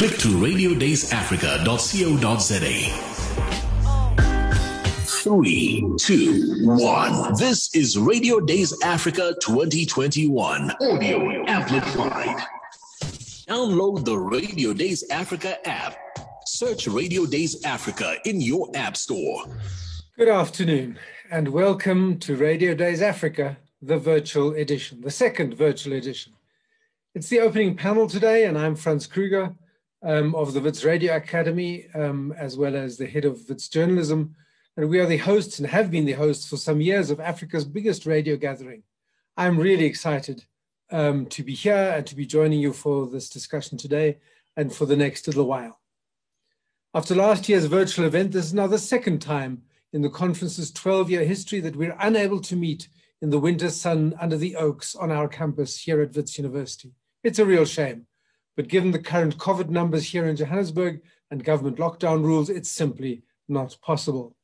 Click to radiodaysafrica.co.za. Three, two, one. This is Radio Days Africa 2021. Audio amplified. Download the Radio Days Africa app. Search Radio Days Africa in your app store. Good afternoon, and welcome to Radio Days Africa, the virtual edition, the second virtual edition. It's the opening panel today, and I'm Franz Kruger um, of the WITS Radio Academy, um, as well as the head of WITS Journalism and we are the hosts and have been the hosts for some years of Africa's biggest radio gathering. I'm really excited um, to be here and to be joining you for this discussion today and for the next little while. After last year's virtual event, this is now the second time in the conference's 12 year history that we're unable to meet in the winter sun under the oaks on our campus here at Wits University. It's a real shame. But given the current COVID numbers here in Johannesburg and government lockdown rules, it's simply not possible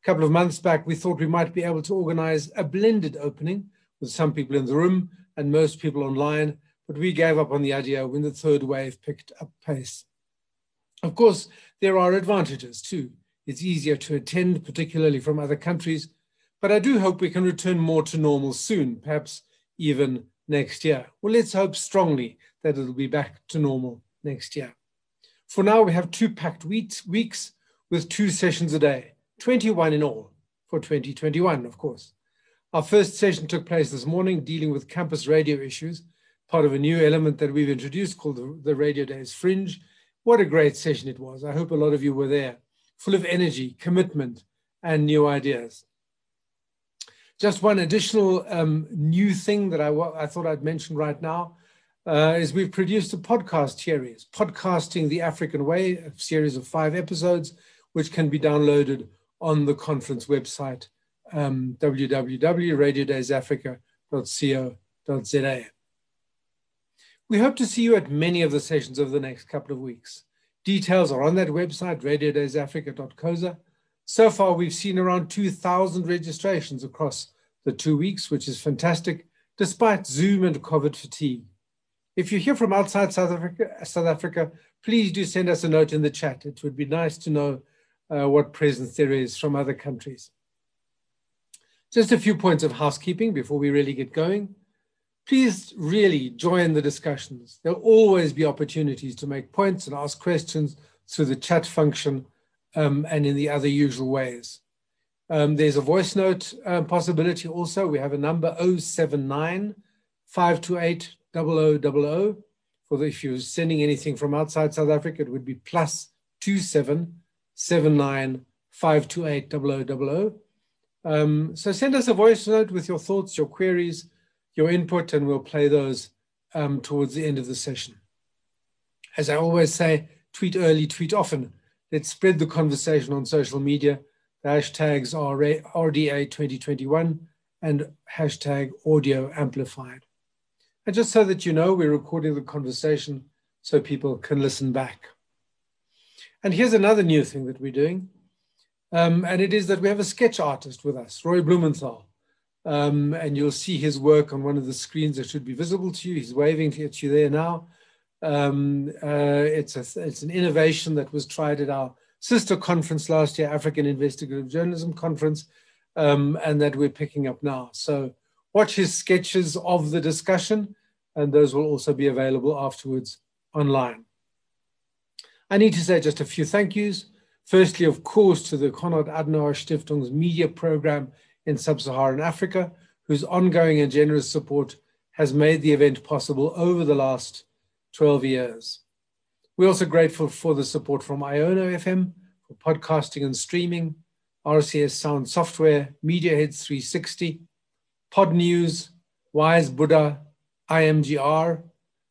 A couple of months back, we thought we might be able to organize a blended opening with some people in the room and most people online, but we gave up on the idea when the third wave picked up pace. Of course, there are advantages too. It's easier to attend, particularly from other countries, but I do hope we can return more to normal soon, perhaps even next year. Well, let's hope strongly that it'll be back to normal next year. For now, we have two packed weeks weeks with two sessions a day. 21 in all for 2021, of course. Our first session took place this morning dealing with campus radio issues, part of a new element that we've introduced called the, the Radio Days Fringe. What a great session it was. I hope a lot of you were there, full of energy, commitment, and new ideas. Just one additional um, new thing that I, thought I'd mention right now uh, is we've produced a podcast series, Podcasting the African Way, a series of five episodes, which can be downloaded on the conference website, um, www.radiodaysafrica.co.za. We hope to see you at many of the sessions over the next couple of weeks. Details are on that website, radiodaysafrica.coza. So far, we've seen around 2,000 registrations across the two weeks, which is fantastic, despite Zoom and COVID fatigue. If you hear from outside South Africa, South Africa, please do send us a note in the chat. It would be nice to know uh, what presence there is from other countries. Just a few points of housekeeping before we really get going. Please really join the discussions. There'll always be opportunities to make points and ask questions through the chat function um, and in the other usual ways. Um, there's a voice note uh, possibility also. We have a number 079 528 0000. For the, if you're sending anything from outside South Africa, it would be plus 27 795280000. Um, so send us a voice note with your thoughts, your queries, your input, and we'll play those um, towards the end of the session. As I always say, tweet early, tweet often. Let's spread the conversation on social media. The hashtags are RDA2021 and hashtag audio amplified. And just so that you know, we're recording the conversation so people can listen back. And here's another new thing that we're doing. Um, and it is that we have a sketch artist with us, Roy Blumenthal. Um, and you'll see his work on one of the screens that should be visible to you. He's waving at you there now. Um, uh, it's, a, it's an innovation that was tried at our sister conference last year, African Investigative Journalism Conference, um, and that we're picking up now. So watch his sketches of the discussion, and those will also be available afterwards online. I need to say just a few thank yous. Firstly, of course, to the Konrad Adenauer Stiftung's media program in sub-Saharan Africa, whose ongoing and generous support has made the event possible over the last 12 years. We're also grateful for the support from Iono FM for podcasting and streaming, RCS Sound Software, Mediaheads 360, Podnews, Wise Buddha, IMGR,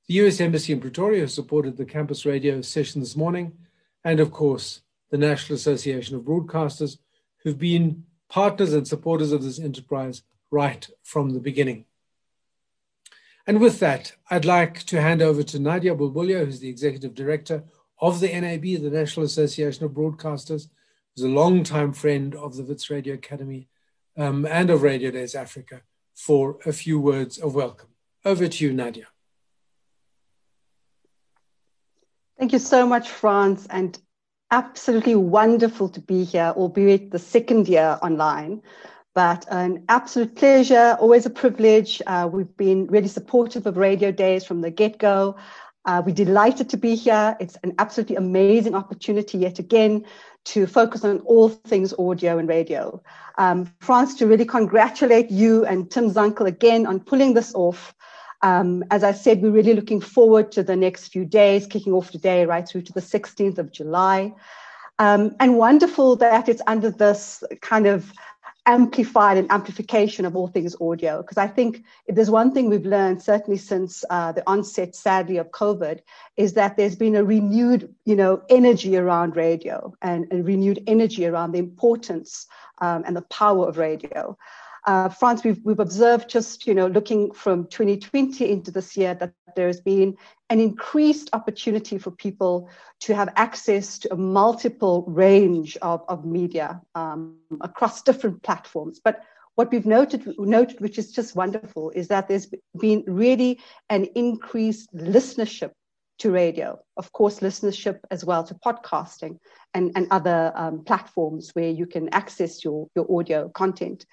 the US Embassy in Pretoria supported the campus radio session this morning, and of course, the National Association of Broadcasters, who've been partners and supporters of this enterprise right from the beginning. And with that, I'd like to hand over to Nadia Bulbulia, who's the Executive Director of the NAB, the National Association of Broadcasters, who's a longtime friend of the Wits Radio Academy um, and of Radio Days Africa, for a few words of welcome. Over to you, Nadia. Thank you so much, Franz, and absolutely wonderful to be here, albeit the second year online. But an absolute pleasure, always a privilege. Uh, we've been really supportive of Radio Days from the get go. Uh, we're delighted to be here. It's an absolutely amazing opportunity yet again to focus on all things audio and radio. Um, Franz, to really congratulate you and Tim Zunckel again on pulling this off. Um, as I said, we're really looking forward to the next few days, kicking off today right through to the 16th of July. Um, and wonderful that it's under this kind of amplified and amplification of all things audio. Because I think if there's one thing we've learned, certainly since uh, the onset, sadly, of COVID, is that there's been a renewed, you know, energy around radio and, and renewed energy around the importance um, and the power of radio. Uh, Frans, we've, we've observed just, you know, looking from 2020 into this year that there's been an increased opportunity for people to have access to a multiple range of, of media um, across different platforms. But what we've noted, noted, which is just wonderful, is that there's been really an increased listenership to radio, of course, listenership as well to podcasting and, and other um, platforms where you can access your, your audio content.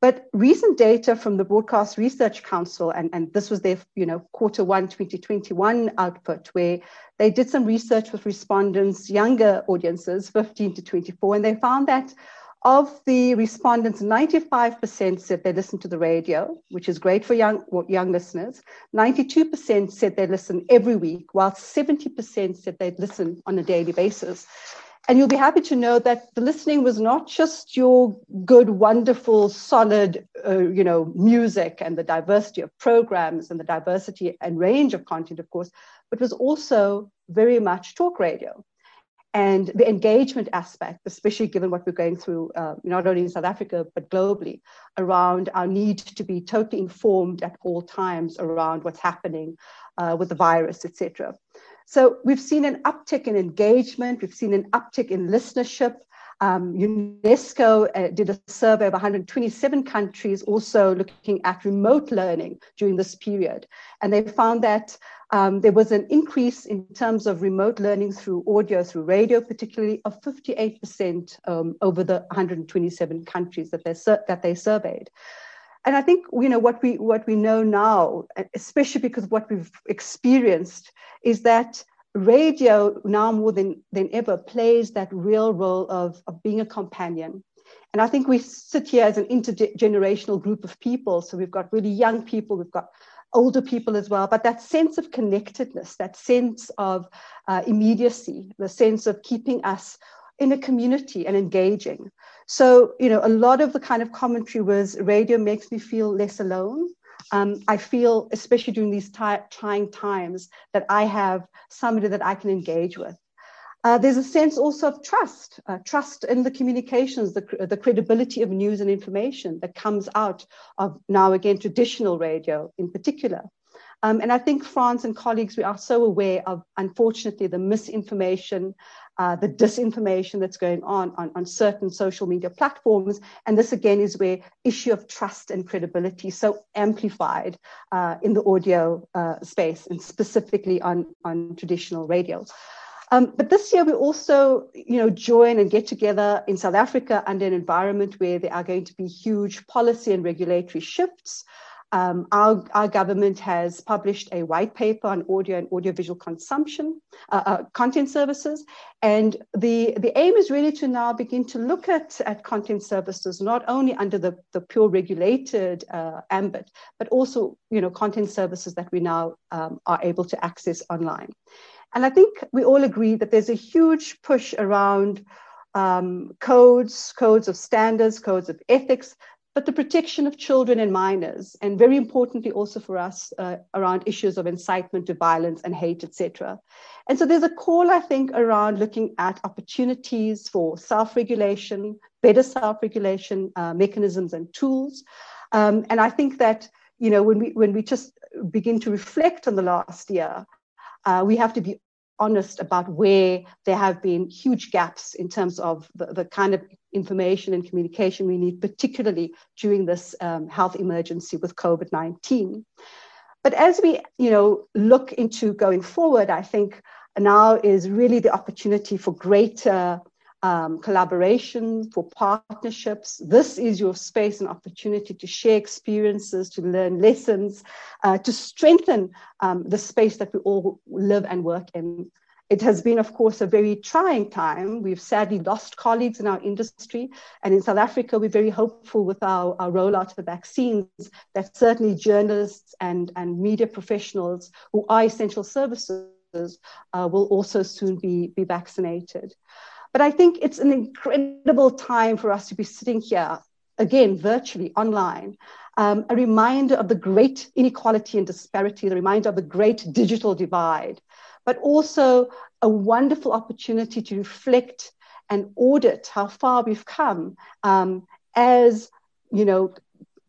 But recent data from the Broadcast Research Council, and, and this was their you know, quarter one 2021 output, where they did some research with respondents, younger audiences, 15 to 24, and they found that of the respondents, 95% said they listen to the radio, which is great for young, young listeners. 92% said they listen every week, while 70% said they'd listen on a daily basis. And you'll be happy to know that the listening was not just your good, wonderful, solid, uh, you know, music and the diversity of programs and the diversity and range of content, of course, but was also very much talk radio. And the engagement aspect, especially given what we're going through, uh, not only in South Africa, but globally, around our need to be totally informed at all times around what's happening uh, with the virus, etc. So we've seen an uptick in engagement, we've seen an uptick in listenership. Um, UNESCO uh, did a survey of 127 countries also looking at remote learning during this period. And they found that um, there was an increase in terms of remote learning through audio, through radio, particularly of 58% um, over the 127 countries that they, that they surveyed. And I think you know what we what we know now, especially because of what we've experienced, is that radio now more than, than ever plays that real role of, of being a companion. And I think we sit here as an intergenerational group of people. So we've got really young people, we've got older people as well, but that sense of connectedness, that sense of uh, immediacy, the sense of keeping us in a community and engaging. So, you know, a lot of the kind of commentary was radio makes me feel less alone. Um, I feel, especially during these trying times, that I have somebody that I can engage with. Uh, there's a sense also of trust, uh, trust in the communications, the, the credibility of news and information that comes out of now again traditional radio in particular. Um, and I think Franz and colleagues, we are so aware of, unfortunately, the misinformation, uh, the disinformation that's going on, on on certain social media platforms. And this again is where issue of trust and credibility so amplified uh, in the audio uh, space and specifically on, on traditional radio. Um, but this year we also, you know, join and get together in South Africa under an environment where there are going to be huge policy and regulatory shifts. Um, our, our, government has published a white paper on audio and audiovisual consumption, uh, uh, content services. And the, the aim is really to now begin to look at, at content services, not only under the, the pure regulated uh, ambit, but also, you know, content services that we now um, are able to access online. And I think we all agree that there's a huge push around um, codes, codes of standards, codes of ethics but the protection of children and minors, and very importantly also for us uh, around issues of incitement to violence and hate, etc. And so there's a call, I think, around looking at opportunities for self-regulation, better self-regulation uh, mechanisms and tools. Um, and I think that you know when we when we just begin to reflect on the last year, uh, we have to be honest about where there have been huge gaps in terms of the, the kind of information and communication we need, particularly during this um, health emergency with COVID 19. But as we, you know, look into going forward, I think now is really the opportunity for greater um, collaboration, for partnerships. This is your space and opportunity to share experiences, to learn lessons, uh, to strengthen um, the space that we all live and work in. It has been, of course, a very trying time. We've sadly lost colleagues in our industry. And in South Africa, we're very hopeful with our, our rollout of the vaccines that certainly journalists and, and media professionals who are essential services uh, will also soon be, be vaccinated. But I think it's an incredible time for us to be sitting here, again, virtually online, um, a reminder of the great inequality and disparity, the reminder of the great digital divide but also a wonderful opportunity to reflect and audit how far we've come um, as you know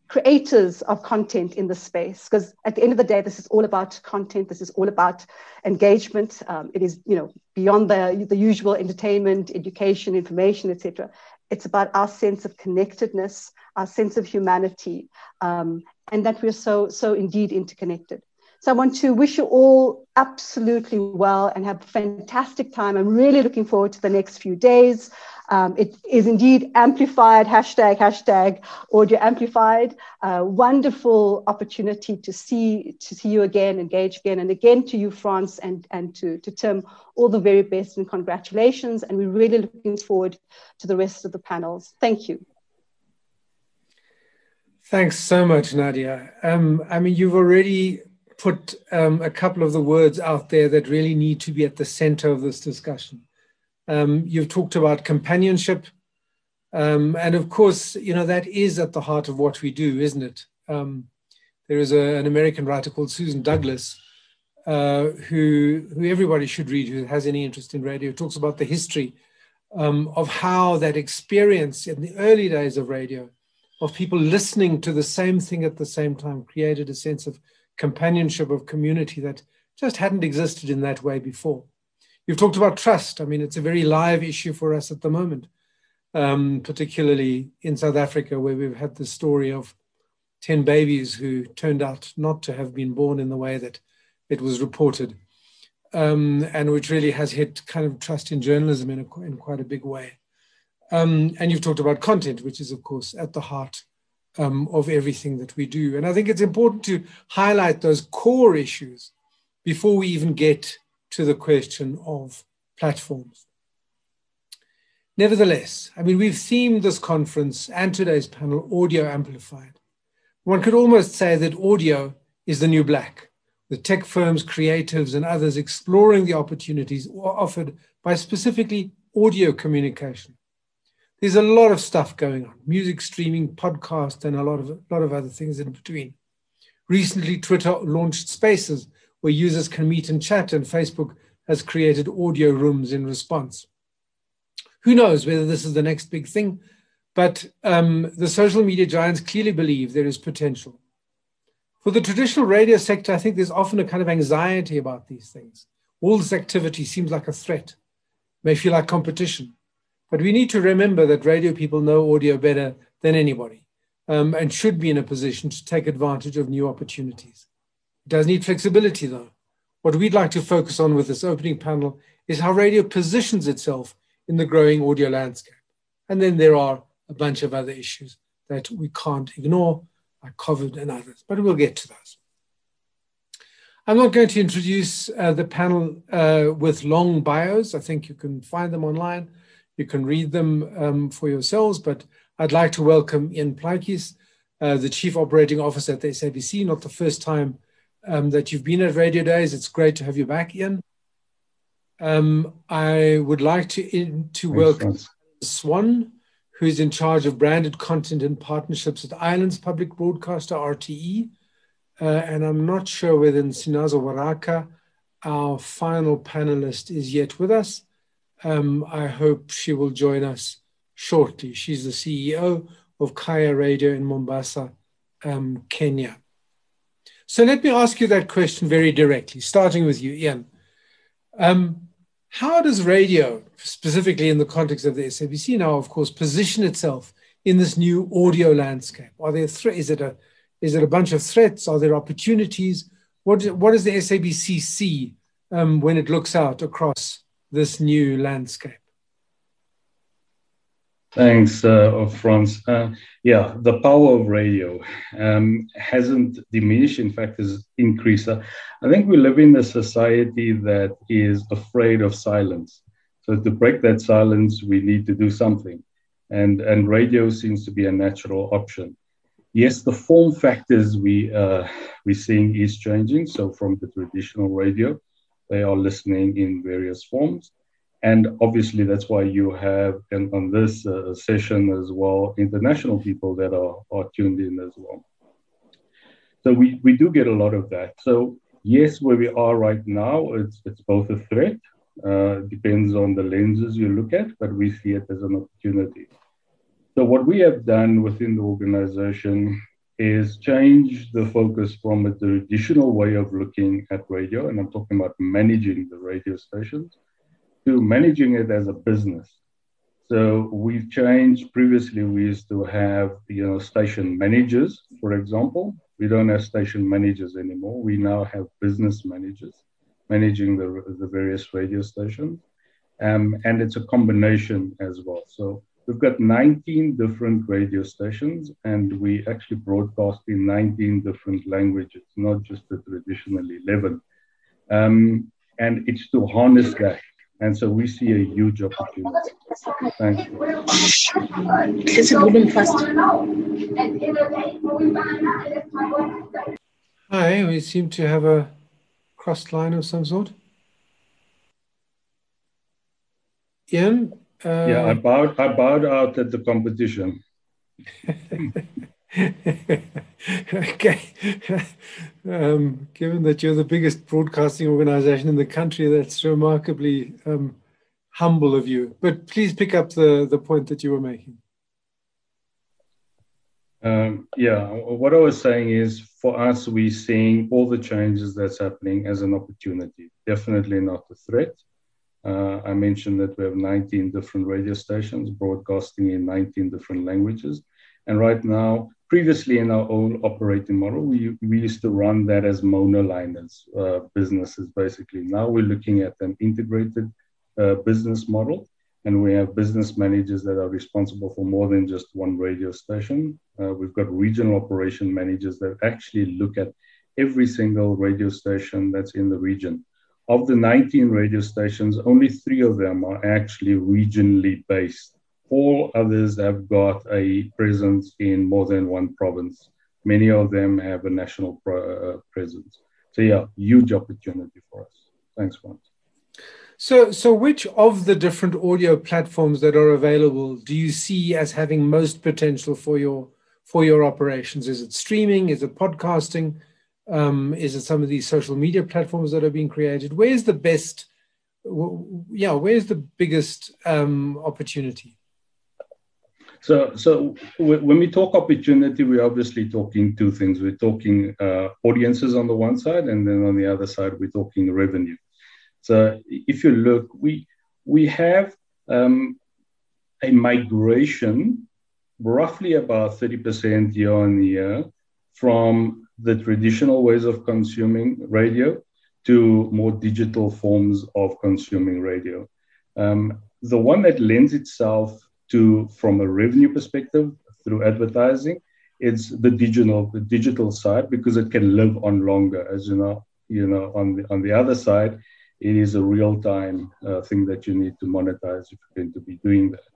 creators of content in the space. Because at the end of the day this is all about content. This is all about engagement. Um, it is you know beyond the, the usual entertainment education information etc it's about our sense of connectedness our sense of humanity um, and that we're so so indeed interconnected so I want to wish you all absolutely well and have a fantastic time. I'm really looking forward to the next few days. Um, it is indeed amplified, hashtag, hashtag audio amplified. Wonderful opportunity to see to see you again, engage again, and again to you, Franz, and, and to, to Tim, all the very best and congratulations. And we're really looking forward to the rest of the panels. Thank you. Thanks so much, Nadia. Um, I mean, you've already put um, a couple of the words out there that really need to be at the center of this discussion. Um, you've talked about companionship. Um, and of course, you know, that is at the heart of what we do, isn't it? Um, there is a, an American writer called Susan Douglas, uh, who, who everybody should read who has any interest in radio, talks about the history um, of how that experience in the early days of radio, of people listening to the same thing at the same time, created a sense of companionship of community that just hadn't existed in that way before. You've talked about trust. I mean, it's a very live issue for us at the moment, um, particularly in South Africa, where we've had the story of 10 babies who turned out not to have been born in the way that it was reported, um, and which really has hit kind of trust in journalism in, a, in quite a big way. Um, and you've talked about content, which is, of course, at the heart um, of everything that we do. And I think it's important to highlight those core issues before we even get to the question of platforms. Nevertheless, I mean, we've themed this conference and today's panel audio amplified. One could almost say that audio is the new black, with tech firms, creatives, and others exploring the opportunities offered by specifically audio communication there's a lot of stuff going on. Music streaming podcast and a lot of a lot of other things in between. Recently twitter launched spaces where users can meet and chat and facebook has created audio rooms in response. Who knows whether this is the next big thing but um, the social media giants clearly believe there is potential. For the traditional radio sector i think there's often a kind of anxiety about these things. All this activity seems like a threat. May feel like competition but we need to remember that radio people know audio better than anybody um, and should be in a position to take advantage of new opportunities. It does need flexibility, though. What we'd like to focus on with this opening panel is how radio positions itself in the growing audio landscape. And then there are a bunch of other issues that we can't ignore, like COVID and others, but we'll get to those. I'm not going to introduce uh, the panel uh, with long bios. I think you can find them online. You can read them um, for yourselves, but I'd like to welcome Ian Plaatjes, uh, the Chief Operating Officer at the SABC. Not the first time um, that you've been at Radio Days. It's great to have you back, Ian. Um, I would like to, in, to Thanks, welcome Swan, who is in charge of branded content and partnerships at Ireland's public broadcaster, RTE. Uh, and I'm not sure whether Sinazo Waraka, our final panelist, is yet with us. Um, I hope she will join us shortly. She's the CEO of Kaya Radio in Mombasa, um, Kenya. So let me ask you that question very directly, starting with you, Ian. Um, how does radio, specifically in the context of the SABC now, of course, position itself in this new audio landscape? Are there thre- is it a is it a bunch of threats? Are there opportunities? What, what does the SABC see um, when it looks out across this new landscape? Thanks, uh, Franz. Uh, yeah, the power of radio um, hasn't diminished. In fact, has increased. Uh, I think we live in a society that is afraid of silence. So to break that silence, we need to do something, and and radio seems to be a natural option. Yes, the form factors we uh, we're seeing is changing. So from the traditional radio, they are listening in various forms and obviously, that's why you have in, on this uh, session as well international people that are, are tuned in as well. So we, we do get a lot of that. So yes, where we are right now, it's it's both a threat. Uh, depends on the lenses you look at, but we see it as an opportunity. So what we have done within the organization is change the focus from a traditional way of looking at radio, and I'm talking about managing the radio stations, to managing it as a business. So we've changed. Previously, we used to have you know station managers, for example. We don't have station managers anymore. We now have business managers managing the, the various radio stations, um, and it's a combination as well. So we've got 19 different radio stations, and we actually broadcast in 19 different languages, not just the traditional 11. Um, and it's to harness that and so we see a huge opportunity. Thank you. Hi, we seem to have a crossed line of some sort. Ian? Uh, yeah, I bowed, I bowed out at the competition. okay. um, given that you're the biggest broadcasting organization in the country, that's remarkably um, humble of you. But please pick up the, the point that you were making. Um, yeah, what I was saying is for us, we're seeing all the changes that's happening as an opportunity, definitely not a threat. Uh, I mentioned that we have 19 different radio stations broadcasting in 19 different languages. And right now, previously in our own operating model, we, we used to run that as monoliners uh, businesses, basically. Now we're looking at an integrated uh, business model, and we have business managers that are responsible for more than just one radio station. Uh, we've got regional operation managers that actually look at every single radio station that's in the region. Of the 19 radio stations, only three of them are actually regionally based all others have got a presence in more than one province. Many of them have a national pro- uh, presence. So yeah, huge opportunity for us. Thanks, Juan. So, so which of the different audio platforms that are available do you see as having most potential for your for your operations? Is it streaming? Is it podcasting? Um, is it some of these social media platforms that are being created? Where's the best? Yeah, where's the biggest um, opportunity? So, so when we talk opportunity, we're obviously talking two things. We're talking uh, audiences on the one side, and then on the other side, we're talking revenue. So, if you look, we we have um, a migration, roughly about thirty percent year on year, from the traditional ways of consuming radio to more digital forms of consuming radio. Um, the one that lends itself to from a revenue perspective through advertising it's the digital the digital side because it can live on longer as you know you know on the on the other side it is a real time uh, thing that you need to monetize if you're going to be doing that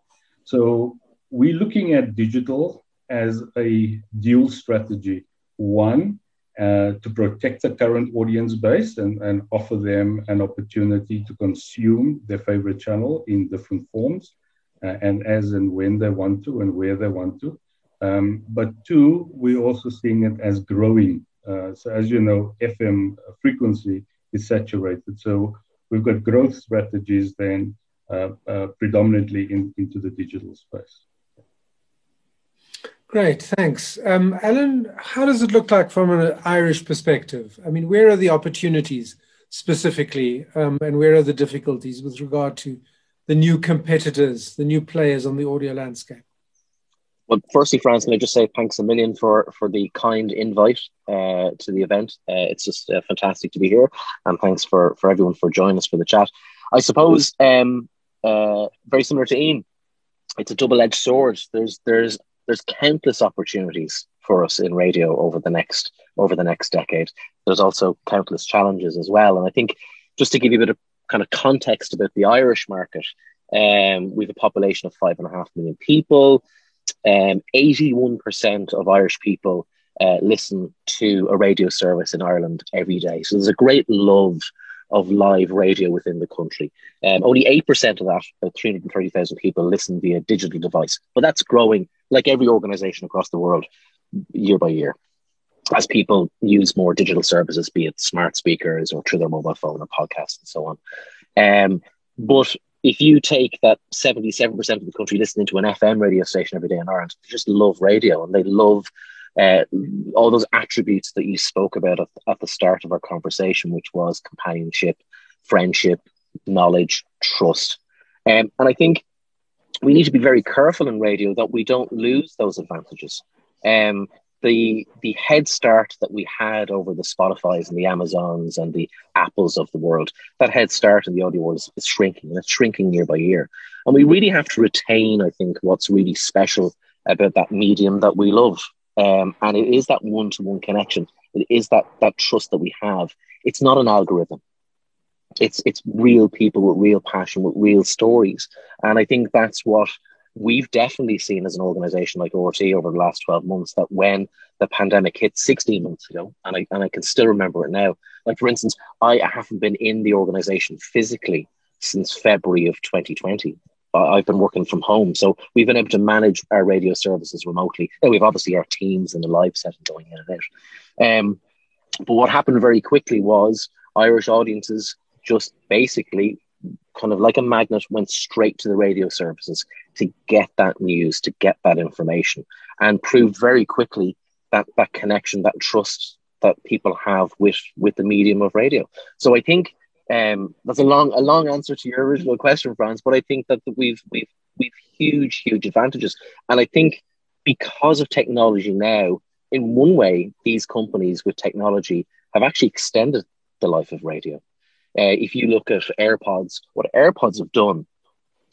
so we're looking at digital as a dual strategy one uh, to protect the current audience base and, and offer them an opportunity to consume their favorite channel in different forms uh, and as and when they want to and where they want to. Um, but two, we're also seeing it as growing. Uh, so as you know, FM frequency is saturated. So we've got growth strategies then uh, uh, predominantly in, into the digital space. Great, thanks. Um, Alan, how does it look like from an Irish perspective? I mean, where are the opportunities specifically, um, and where are the difficulties with regard to the new competitors, the new players on the audio landscape? Well, firstly, Franz, can I just say thanks a million for for the kind invite uh, to the event. Uh, it's just uh, fantastic to be here, and thanks for for everyone for joining us for the chat. I suppose um, uh, very similar to Ian, it's a double edged sword. There's there's there's countless opportunities for us in radio over the next over the next decade. There's also countless challenges as well, and I think just to give you a bit of kind of context about the Irish market, um, we have a population of five and a half million people. Um, 81% of Irish people uh, listen to a radio service in Ireland every day. So there's a great love of live radio within the country. Um, only 8% of that, about 330,000 people, listen via digital device. But that's growing like every organization across the world year by year as people use more digital services, be it smart speakers or through their mobile phone or podcasts and so on. Um, but if you take that 77% of the country listening to an FM radio station every day in Ireland, they just love radio and they love uh, all those attributes that you spoke about at, at the start of our conversation, which was companionship, friendship, knowledge, trust. Um, and I think we need to be very careful in radio that we don't lose those advantages. Um, the the head start that we had over the Spotify's and the Amazons and the Apples of the world, that head start in the audio world is, is shrinking and it's shrinking year by year. And we really have to retain, I think, what's really special about that medium that we love. Um, and it is that one to one connection. It is that that trust that we have. It's not an algorithm. It's it's real people with real passion, with real stories. And I think that's what we've definitely seen as an organization like RTÉ over the last 12 months that when the pandemic hit 16 months ago, and I, and I can still remember it now, like for instance, I haven't been in the organization physically since February of 2020. I've been working from home. So we've been able to manage our radio services remotely. Now, we've obviously our teams in the live setting going in and out. Um, but what happened very quickly was Irish audiences just basically kind of like a magnet went straight to the radio services to get that news, to get that information, and proved very quickly that that connection, that trust that people have with with the medium of radio. So I think um, that's a long a long answer to your original question, franz But I think that we've we've we've huge huge advantages, and I think because of technology now, in one way, these companies with technology have actually extended the life of radio. Uh, if you look at AirPods, what AirPods have done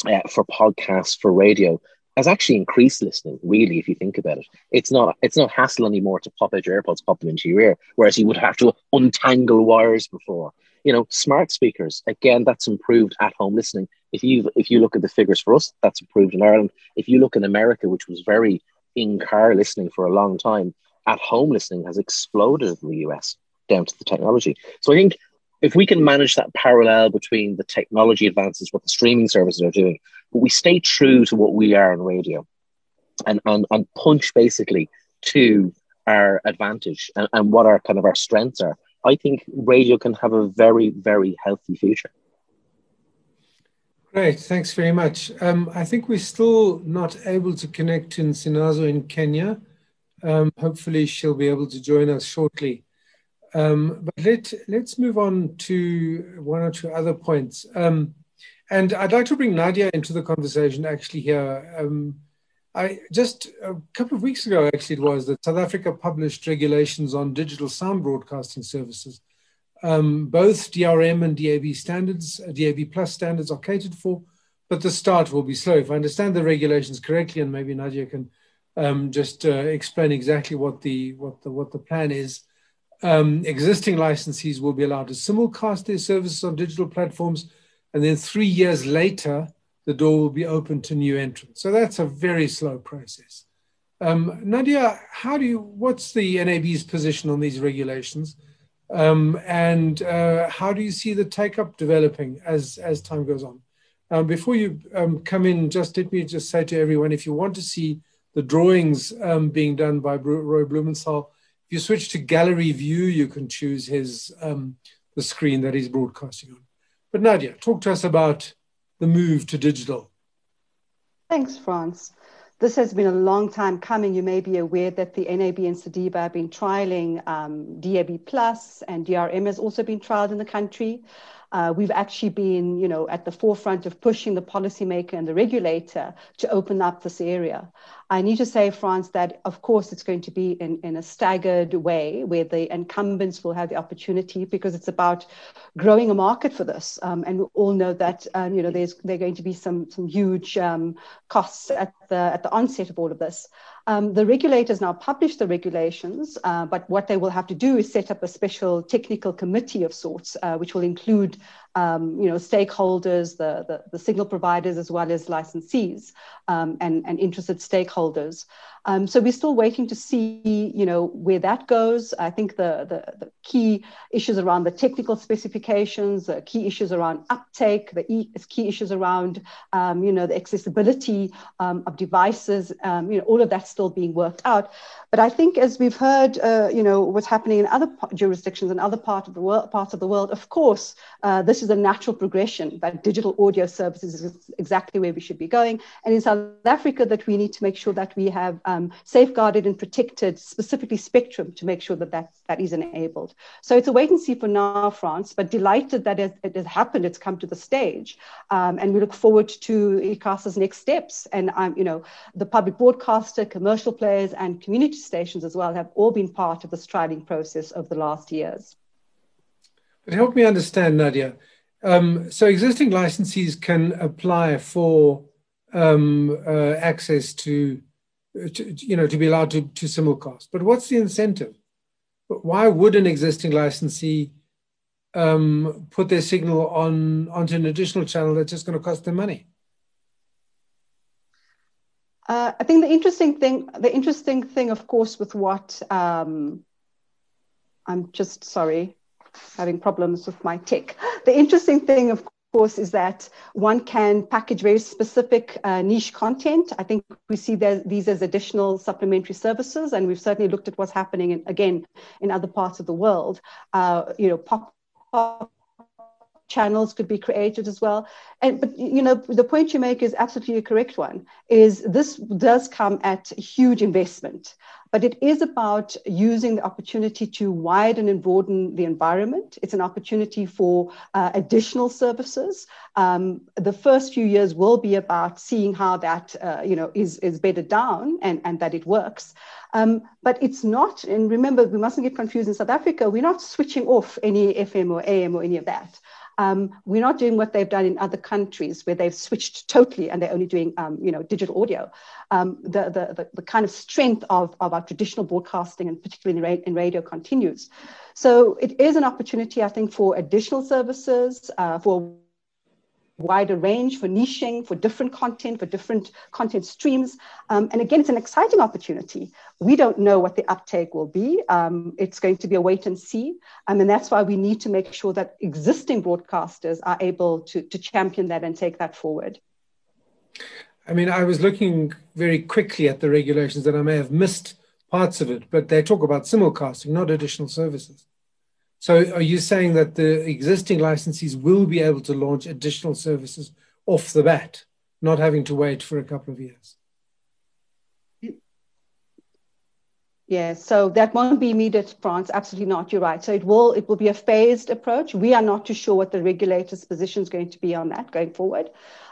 uh, for podcasts, for radio, has actually increased listening. Really, if you think about it, it's not it's not hassle anymore to pop out your AirPods, pop them into your ear, whereas you would have to untangle wires before. You know, smart speakers again, that's improved at home listening. If you if you look at the figures for us, that's improved in Ireland. If you look in America, which was very in car listening for a long time, at home listening has exploded in the US down to the technology. So I think if we can manage that parallel between the technology advances, what the streaming services are doing, but we stay true to what we are in radio and, and, and punch basically to our advantage and, and what our kind of our strengths are, I think radio can have a very, very healthy future. Great, thanks very much. Um, I think we're still not able to connect to Nsinazo in Kenya. Um, hopefully, she'll be able to join us shortly. Um, but let, let's move on to one or two other points. Um, and I'd like to bring Nadia into the conversation actually here. Um, I just a couple of weeks ago, actually, it was that South Africa published regulations on digital sound broadcasting services. Um, both DRM and DAB standards, uh, DAB plus standards are catered for, but the start will be slow. If I understand the regulations correctly, and maybe Nadia can um, just uh, explain exactly what the what the what the plan is um, existing licensees will be allowed to simulcast their services on digital platforms, and then three years later, the door will be open to new entrants. So that's a very slow process. Um, Nadia, how do you? What's the NAB's position on these regulations, um, and uh, how do you see the take up developing as as time goes on? Um, before you um, come in, just let me just say to everyone: if you want to see the drawings um, being done by Roy Blumenthal, you switch to gallery view, you can choose his um, the screen that he's broadcasting on. But Nadia, talk to us about the move to digital. Thanks, Franz. This has been a long time coming. You may be aware that the NAB and SADIBA have been trialing um, DAB Plus and DRM has also been trialed in the country. Uh, we've actually been, you know, at the forefront of pushing the policymaker and the regulator to open up this area. I need to say, Franz, that of course it's going to be in, in a staggered way where the incumbents will have the opportunity because it's about growing a market for this. Um, and we all know that um, you know there's there are going to be some some huge um, costs at the at the onset of all of this. Um, the regulators now publish the regulations, uh, but what they will have to do is set up a special technical committee of sorts, uh, which will include um, you know, stakeholders, the, the, the, signal providers, as well as licensees um, and, and interested stakeholders. Um, so we're still waiting to see, you know, where that goes. I think the, the, the key issues around the technical specifications, the key issues around uptake, the e- key issues around, um, you know, the accessibility um, of devices, um, you know, all of that's still being worked out. But I think as we've heard, uh, you know, what's happening in other jurisdictions and other part of the world, parts of the world, of course, uh, this is a natural progression that digital audio services is exactly where we should be going. And in South Africa, that we need to make sure that we have um, safeguarded and protected specifically spectrum to make sure that, that that is enabled. So it's a wait and see for now, Franz, but delighted that it, has happened. It's come to the stage. Um, and we look forward to ICASA's next steps. And, um, you know, the public broadcaster, commercial players, and community stations as well have all been part of this trialing process over the last years. But help me understand, Nadia. Um, so existing licensees can apply for um, uh, access to to, you know, to be allowed to, to simulcast. But what's the incentive? Why would an existing licensee um, put their signal on onto an additional channel that's just going to cost them money? Uh, I think the interesting thing, the interesting thing, of course, with what um, I'm just sorry, having problems with my tech. The interesting thing, of course, is that one can package very specific uh, niche content. I think we see these as additional supplementary services, and we've certainly looked at what's happening in, again in other parts of the world. Uh, you know, pop up channels could be created as well. And but you know, the point you make is absolutely a correct one. Is this does come at huge investment but it is about using the opportunity to widen and broaden the environment. It's an opportunity for uh, additional services. Um, the first few years will be about seeing how that uh, you know is is bedded down and, and that it works. Um, but it's not, and remember, we mustn't get confused in South Africa, we're not switching off any FM or AM or any of that. Um, we're not doing what they've done in other countries where they've switched totally and they're only doing, um, you know, digital audio. Um, the, the, the, the, kind of strength of, of our traditional broadcasting and particularly in, ra- in radio continues. So it is an opportunity, I think, for additional services, uh, for wider range for niching, for different content, for different content streams. Um, and again, it's an exciting opportunity. We don't know what the uptake will be. Um, it's going to be a wait and see. Um, and that's why we need to make sure that existing broadcasters are able to, to champion that and take that forward. I mean, I was looking very quickly at the regulations and I may have missed parts of it, but they talk about simulcasting, not additional services. So are you saying that the existing licensees will be able to launch additional services off the bat, not having to wait for a couple of years? Yeah, so that won't be immediate, Franz. Absolutely not. You're right. So it will it will be a phased approach. We are not too sure what the regulator's position is going to be on that going forward.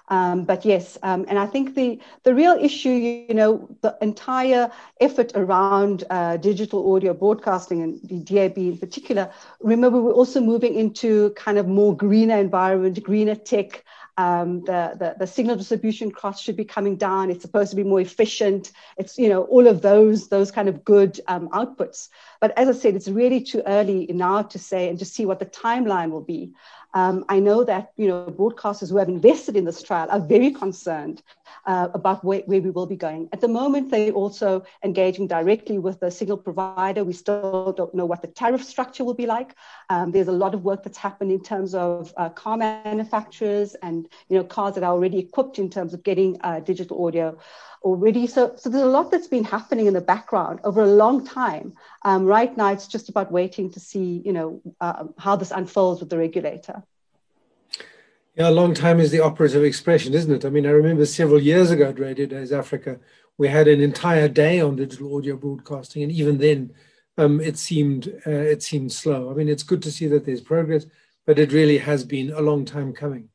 Um, but yes, um, and I think the the real issue, you know, the entire effort around uh, digital audio broadcasting and the DAB in particular. Remember, we're also moving into kind of more greener environment, greener tech. Um, the, the, the signal distribution costs should be coming down. It's supposed to be more efficient. It's you know all of those those kind of good um, outputs. But as I said, it's really too early now to say and to see what the timeline will be. Um, I know that you know broadcasters who have invested in this trial are very concerned uh, about where, where, we will be going. At the moment, they're also engaging directly with the signal provider. We still don't know what the tariff structure will be like. Um, there's a lot of work that's happened in terms of uh, car manufacturers and you know cars that are already equipped in terms of getting uh, digital audio already. So, so there's a lot that's been happening in the background over a long time. Um, right now, it's just about waiting to see, you know, uh, how this unfolds with the regulator. Yeah, a long time is the operative expression, isn't it? I mean, I remember several years ago at Radio Days Africa, we had an entire day on digital audio broadcasting, and even then, um, it seemed uh, it seemed slow. I mean, it's good to see that there's progress, but it really has been a long time coming.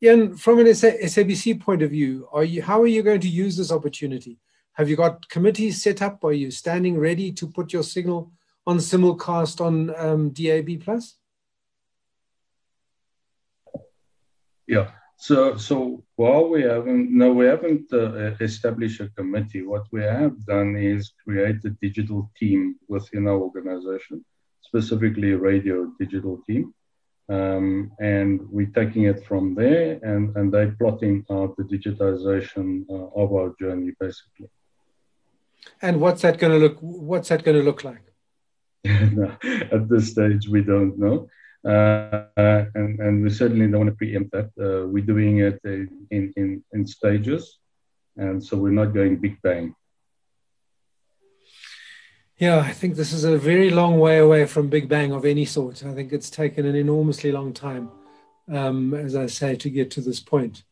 Ian, from an SABC point of view, are you how are you going to use this opportunity? Have you got committees set up? Are you standing ready to put your signal on simulcast on um, DAB plus? Yeah. So, so while we haven't, no, we haven't uh, established a committee. What we have done is create a digital team within our organization, specifically a radio digital team. Um, and we're taking it from there and, and they're plotting out the digitization uh, of our journey basically. And what's that going to look, what's that going to look like? no, at this stage, we don't know. Uh, and, and we certainly don't want to preempt that. Uh, we're doing it in, in, in stages, and so we're not going big bang. Yeah, I think this is a very long way away from Big Bang of any sort. I think it's taken an enormously long time, um, as I say, to get to this point.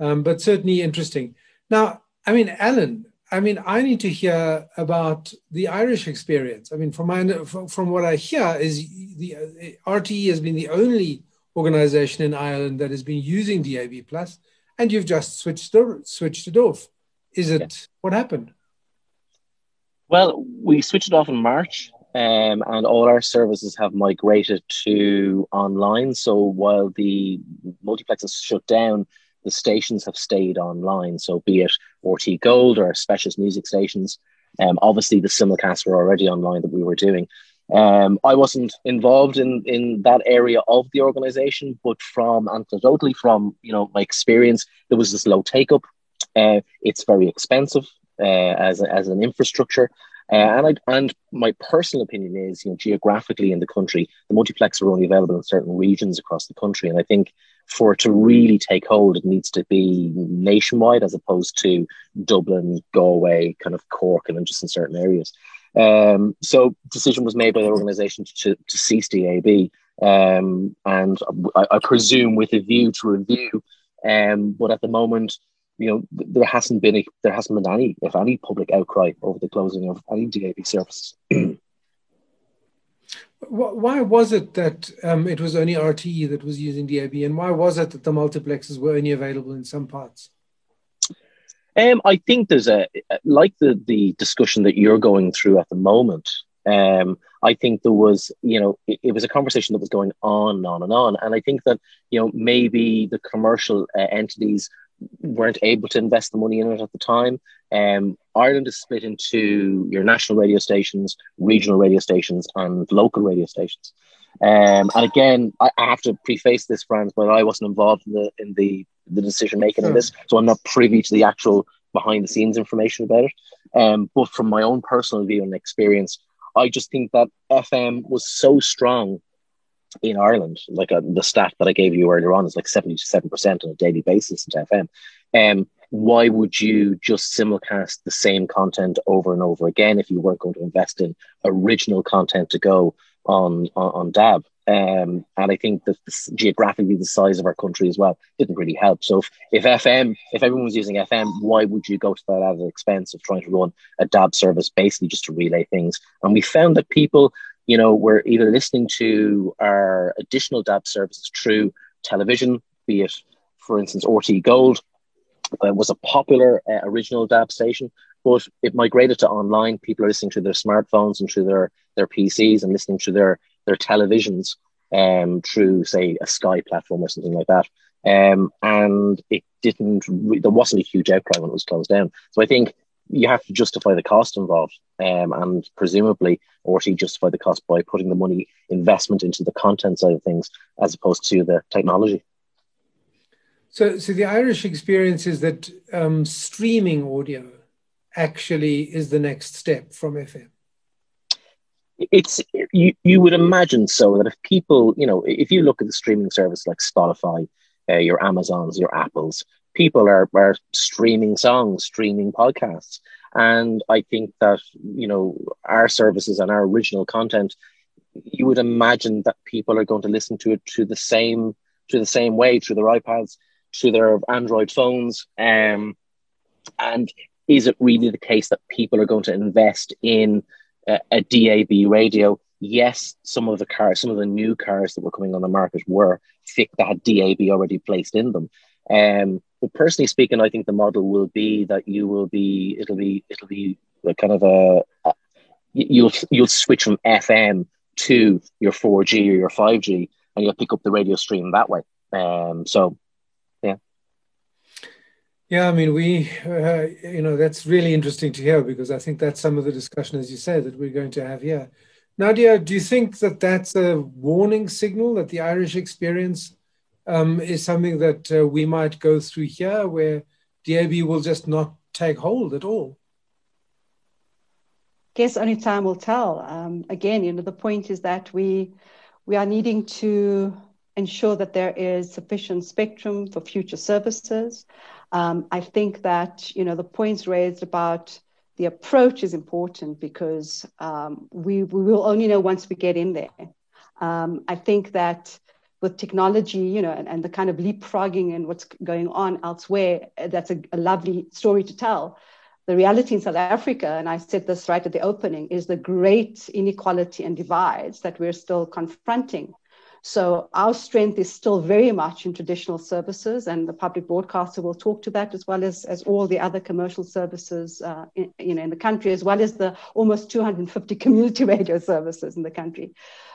Um, but certainly interesting. Now, I mean, Alan, I mean, I need to hear about the Irish experience. I mean, from my from what I hear is the uh, RTE has been the only organization in Ireland that has been using DAB plus, and you've just switched switched it off. Is it yeah. what happened? Well, we switched it off in March, um, and all our services have migrated to online. So while the multiplexes shut down, the stations have stayed online. So be it RTÉ Gold or Specialist Music stations, um, obviously the simulcasts were already online that we were doing. Um, I wasn't involved in in that area of the organization, but from anecdotally from you know my experience, there was this low take up. Uh, it's very expensive uh, as a, as an infrastructure. Uh, and I, and my personal opinion is, you know, geographically in the country, the multiplex are only available in certain regions across the country, and I think for it to really take hold, it needs to be nationwide as opposed to Dublin, Galway, kind of Cork, and just in certain areas. Um, so decision was made by the organisation to, to cease DAB, um, and I, I, presume with a view to review. Um, but at the moment, you know, there hasn't been a, there hasn't been any, if any, public outcry over the closing of any DAB services. why was it that um, it was only RTE that was using DAB, and why was it that the multiplexes were only available in some parts? Um, I think there's a like the the discussion that you're going through at the moment. Um, I think there was, you know, it, it, was a conversation that was going on and on and on, and I think that you know maybe the commercial uh, entities weren't able to invest the money in it at the time. Um, Ireland is split into your national radio stations, regional radio stations, and local radio stations. Um, and again, I, I, have to preface this, Franz, but I wasn't involved in the in the, the decision making in this, so I'm not privy to the actual behind the scenes information about it. Um, but from my own personal view and experience, I just think that FM was so strong in Ireland, like uh, the stat that I gave you earlier on is like 77% on a daily basis into FM. Um, why would you just simulcast the same content over and over again if you weren't going to invest in original content to go on on, on DAB? Um, and I think that geographically the size of our country as well didn't really help. So if, if FM, if everyone was using FM, why would you go to that at the expense of trying to run a DAB service basically just to relay things? And we found that people you know, we're either listening to our additional DAB services through television, be it, for instance, RTÉ Gold uh, was a popular uh, original DAB station, but it migrated to online. People are listening to their smartphones and through their, their PCs and listening to their, their televisions um, through, say, a Sky platform or something like that. Um, and it didn't, there wasn't a huge outcry when it was closed down. So I think you have to justify the cost involved, um, and presumably, or to justify the cost by putting the money investment into the content side of things as opposed to the technology. So, so the Irish experience is that um, streaming audio actually is the next step from FM. It's you. You would imagine so that if people, you know, if you look at the streaming service like Spotify, uh, your Amazons, your Apples, people are, are streaming songs, streaming podcasts. And I think that, you know, our services and our original content, you would imagine that people are going to listen to it to the same through the same way, through their iPads, through their Android phones. Um, and is it really the case that people are going to invest in a, a DAB radio? Yes, some of the cars, some of the new cars that were coming on the market were thick that had DAB already placed in them. Um, but personally speaking, I think the model will be that you will be it'll be it'll be kind of a, a you'll you'll switch from FM to your 4G or your 5G, and you'll pick up the radio stream that way. Um, so, yeah. Yeah, I mean, we, uh, you know, that's really interesting to hear because I think that's some of the discussion, as you say, that we're going to have here. Nadia, do you think that that's a warning signal that the Irish experience um, is something that uh, we might go through here where DAB will just not take hold at all? Guess only time will tell. Um, again, you know, the point is that we we are needing to ensure that there is sufficient spectrum for future services. Um, I think that you know the points raised about the approach is important because um, we, we will only know once we get in there. Um, I think that with technology, you know, and, and, the kind of leapfrogging and what's going on elsewhere, that's a, a lovely story to tell. The reality in South Africa, and I said this right at the opening, is the great inequality and divides that we're still confronting. So our strength is still very much in traditional services, and the public broadcaster will talk to that as well as, as all the other commercial services uh, in, you know, in the country, as well as the almost 250 community radio services in the country.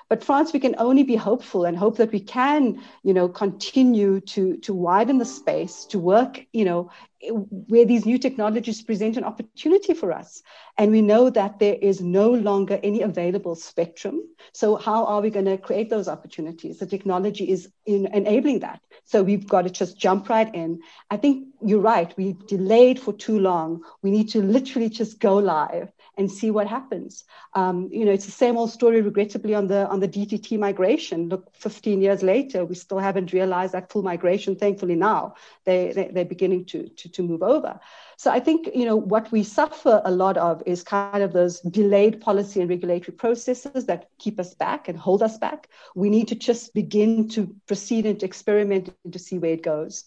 But Franz, we can only be hopeful and hope that we can, you know, continue to, to widen the space, to work, you know, where these new technologies present an opportunity for us. And we know that there is no longer any available spectrum. So how are we going to create those opportunities? The technology is in enabling that. So we've got to just jump right in. I think you're right. We've delayed for too long. We need to literally just go live and see what happens. Um, you know, it's the same old story, regrettably, on the on the DTT migration. Look, 15 years later, we still haven't realized that full migration. Thankfully, now they, they they're beginning to, to to move over. So I think you know what we suffer a lot of is kind of those delayed policy and regulatory processes that keep us back and hold us back. We need to just begin to proceed and to experiment and to see where it goes.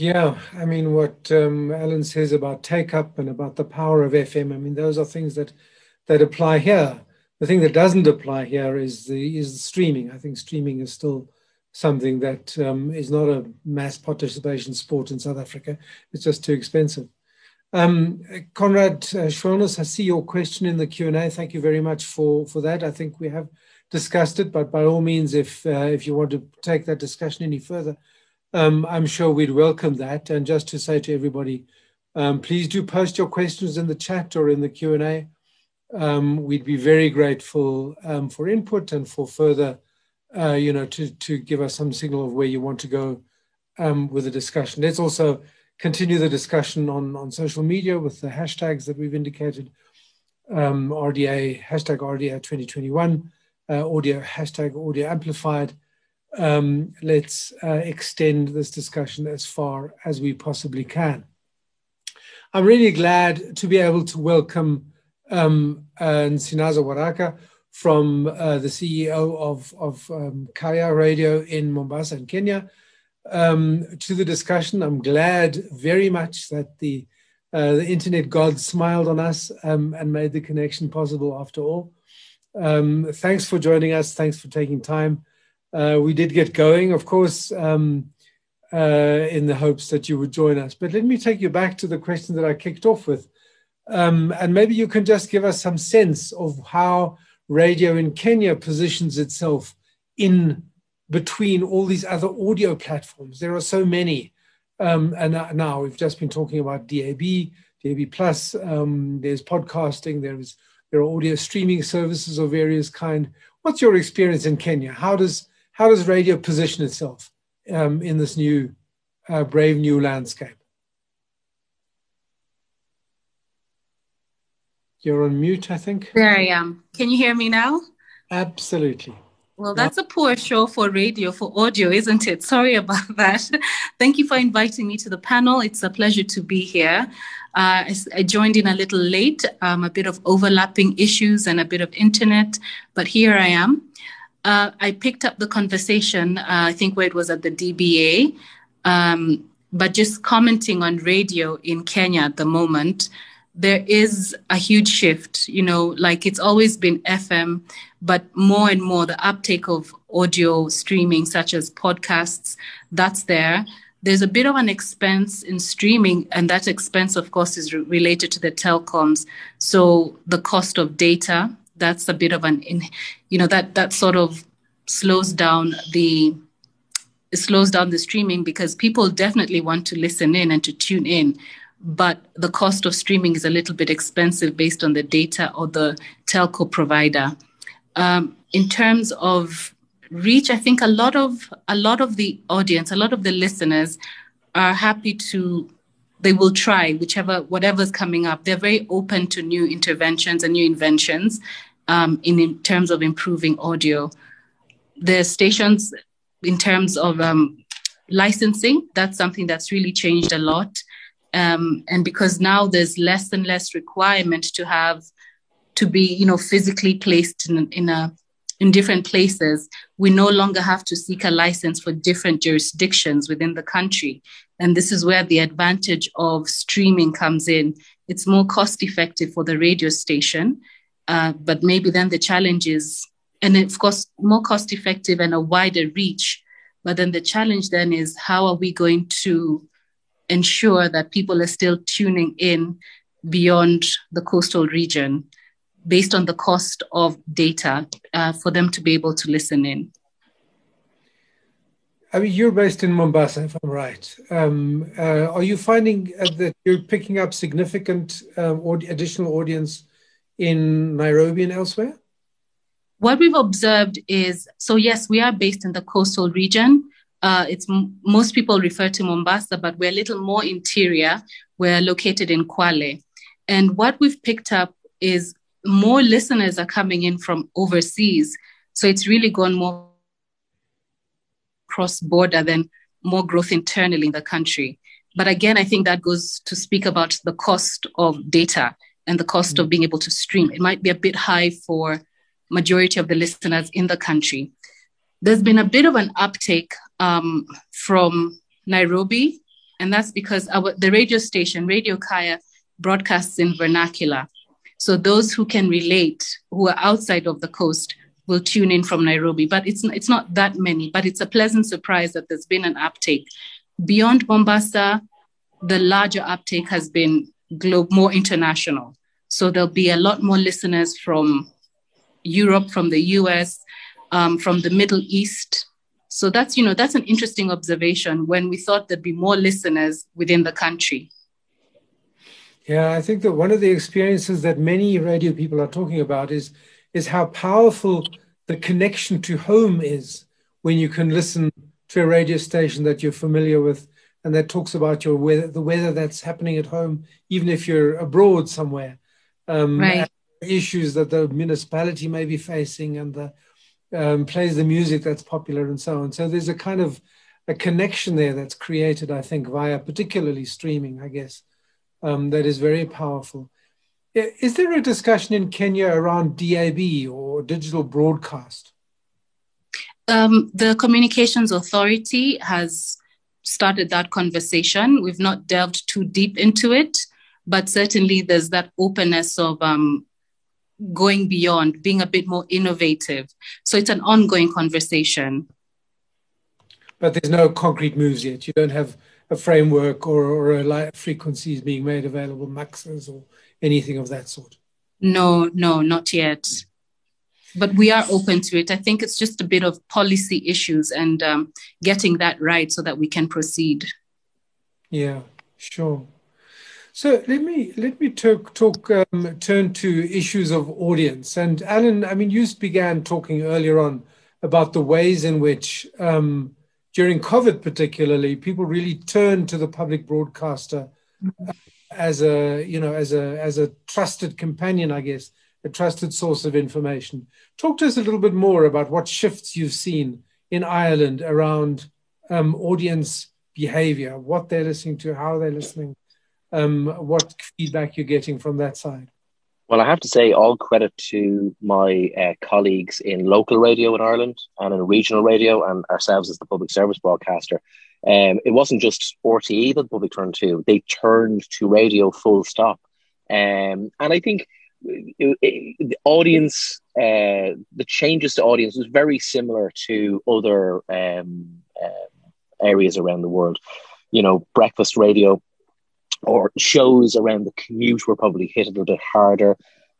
Yeah, I mean, what um, Alan says about take up and about the power of FM, I mean, those are things that that apply here. The thing that doesn't apply here is the is the streaming. I think streaming is still something that um, is not a mass participation sport in South Africa. It's just too expensive. Um, Conrad uh, I see your question in the Q&A. Thank you very much for, for that. I think we have discussed it, but by all means, if, uh, if you want to take that discussion any further, um, I'm sure we'd welcome that. And just to say to everybody, um, please do post your questions in the chat or in the Q&A. Um, we'd be very grateful um, for input and for further, uh, you know, to, to give us some signal of where you want to go um, with the discussion. Let's also continue the discussion on, on social media with the hashtags that we've indicated. Um, RDA, hashtag RDA 2021, uh, audio, hashtag audio amplified, um, let's uh, extend this discussion as far as we possibly can. I'm really glad to be able to welcome um, uh, Nsinaza Waraka from uh, the CEO of, of um, Kaya Radio in Mombasa in Kenya um, to the discussion. I'm glad very much that the, uh, the internet gods smiled on us um, and made the connection possible after all. Um, thanks for joining us. Thanks for taking time uh, we did get going, of course, um, uh, in the hopes that you would join us. But let me take you back to the question that I kicked off with. Um, and maybe you can just give us some sense of how radio in Kenya positions itself in between all these other audio platforms. There are so many. Um, and now we've just been talking about DAB, DAB Plus, um, there's podcasting, there's there are audio streaming services of various kind. What's your experience in Kenya? How does how does radio position itself um, in this new, uh, brave new landscape? You're on mute, I think. There I am. Can you hear me now? Absolutely. Well, that's a poor show for radio, for audio, isn't it? Sorry about that. Thank you for inviting me to the panel. It's a pleasure to be here. Uh, I joined in a little late, um, a bit of overlapping issues and a bit of internet, but here I am uh, I picked up the conversation, uh, I think where it was at the DBA, um, but just commenting on radio in Kenya at the moment. there is a huge shift. You know, like it's always been FM, but more and more the uptake of audio streaming, such as podcasts, that's there. There's a bit of an expense in streaming, and that expense, of course, is re- related to the telecoms. So the cost of data, that's a bit of an, in, you know, that that sort of slows down the it slows down the streaming because people definitely want to listen in and to tune in but the cost of streaming is a little bit expensive based on the data or the telco provider. Um, in terms of reach, I think a lot of a lot of the audience, a lot of the listeners are happy to they will try whichever whatever's coming up. They're very open to new interventions and new inventions um, in, in terms of improving audio. The stations, in terms of um, licensing, that's something that's really changed a lot. Um, and because now there's less and less requirement to have to be you know physically placed in, in a in different places we no longer have to seek a license for different jurisdictions within the country and this is where the advantage of streaming comes in it's more cost effective for the radio station uh, but maybe then the challenge is and of course more cost effective and a wider reach but then the challenge then is how are we going to ensure that people are still tuning in beyond the coastal region based on the cost of data uh, for them to be able to listen in. I mean, you're based in Mombasa, if I'm right. Um, uh, are you finding uh, that you're picking up significant um, additional audience in Nairobi and elsewhere? What we've observed is so, yes, we are based in the coastal region, uh, it's most people refer to Mombasa, but we're a little more interior. We're located in Kwale, and what we've picked up is more listeners are coming in from overseas. So it's really gone more cross border than more growth internally in the country. But again, I think that goes to speak about the cost of data and the cost mm-hmm. of being able to stream. It might be a bit high for majority of the listeners in the country. There's been a bit of an uptake um, from Nairobi, and that's because our, the radio station, Radio Kaya, broadcasts in vernacular. So those who can relate, who are outside of the coast, will tune in from Nairobi. But it's it's not that many. But it's a pleasant surprise that there's been an uptake. Beyond Mombasa, the larger uptake has been globe more international. So there'll be a lot more listeners from Europe, from the US, um, from the Middle East, so that's, you know, that's an interesting observation when we thought there'd be more listeners within the country. Yeah, I think that one of the experiences that many radio people are talking about is is how powerful the connection to home is when you can listen to a radio station that you're familiar with and that talks about your weather, the weather that's happening at home, even if you're abroad somewhere. Um, right. Issues that the municipality may be facing and the um, plays the music that's popular and so on. So there's a kind of a connection there that's created, I think, via particularly streaming, I guess, um, that is very powerful. Is there a discussion in Kenya around DAB or digital broadcast? Um, the Communications Authority has started that conversation. We've not delved too deep into it, but certainly there's that openness of um, going beyond, being a bit more innovative. So it's an ongoing conversation. But there's no concrete moves yet. You don't have a framework or, or a light frequencies being made available, maxes or anything of that sort. No, no, not yet. But we are open to it. I think it's just a bit of policy issues and um, getting that right so that we can proceed. Yeah, sure. So let me let me talk, talk um, turn to issues of audience. And Alan, I mean, you began talking earlier on about the ways in which um, during COVID, particularly, people really turned to the public broadcaster uh, as a you know as a as a trusted companion, I guess, a trusted source of information. Talk to us a little bit more about what shifts you've seen in Ireland around um, audience behavior, what they're listening to, how they're listening um, what feedback you're getting from that side. Well, I have to say, all credit to my uh, colleagues in local radio in Ireland and in regional radio, and ourselves as the public service broadcaster. Um, it wasn't just RTE that the public turned to; they turned to radio full stop. Um, and I think it, it, the audience, uh, the changes to audience was very similar to other um, uh, areas around the world. You know, breakfast radio or shows around the commute were probably hit a little bit harder.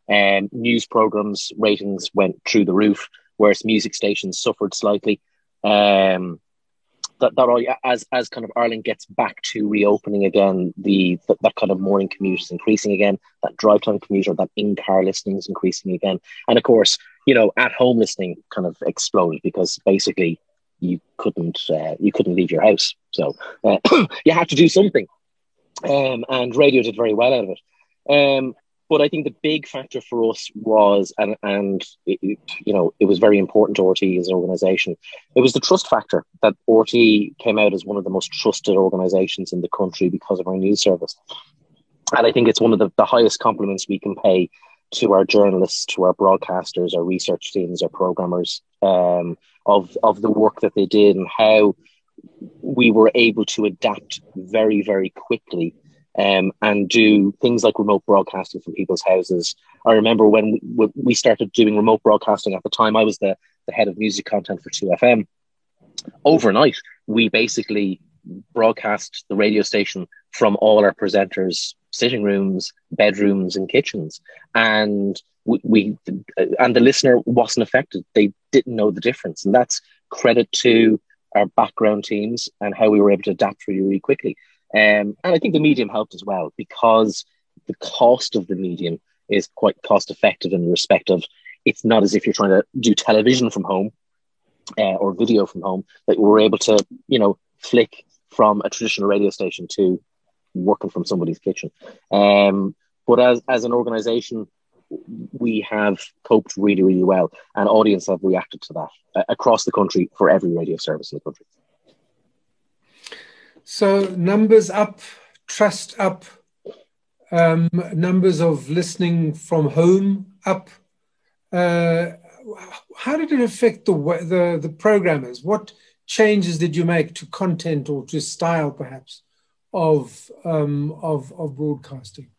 And um, news programs ratings went through the roof, whereas music stations suffered slightly. Um, that, that all, as as kind of Ireland gets back to reopening again, the that, that kind of morning commute is increasing again. That drive time commute or that in car listening is increasing again, and of course, you know, at home listening kind of exploded because basically you couldn't uh, you couldn't leave your house, so uh, you had to do something, um, and radio did very well out of it. Um, but I think the big factor for us was, and and it, you know, it was very important to RTÉ as an organisation. It was the trust factor that RTÉ came out as one of the most trusted organisations in the country because of our news service. And I think it's one of the, the highest compliments we can pay to our journalists, to our broadcasters, our research teams, our programmers, um, of of the work that they did and how we were able to adapt very, very quickly um, and do things like remote broadcasting from people's houses. I remember when we, started doing remote broadcasting at the time, I was the, the head of music content for 2FM. Overnight, we basically broadcast the radio station from all our presenters' sitting rooms, bedrooms, and kitchens. And we, we and the listener wasn't affected. They didn't know the difference. And that's credit to our background teams and how we were able to adapt really, really quickly. Um, and I think the medium helped as well because the cost of the medium is quite cost effective in respect of it's not as if you're trying to do television from home uh, or video from home that we're able to, you know, flick from a traditional radio station to working from somebody's kitchen. Um, but as, as an organization, we have coped really, really well, and audience have reacted to that uh, across the country for every radio service in the country. So numbers up, trust up, um, numbers of listening from home up. Uh, how did it affect the, the the programmers? What changes did you make to content or to style, perhaps, of um, of of broadcasting?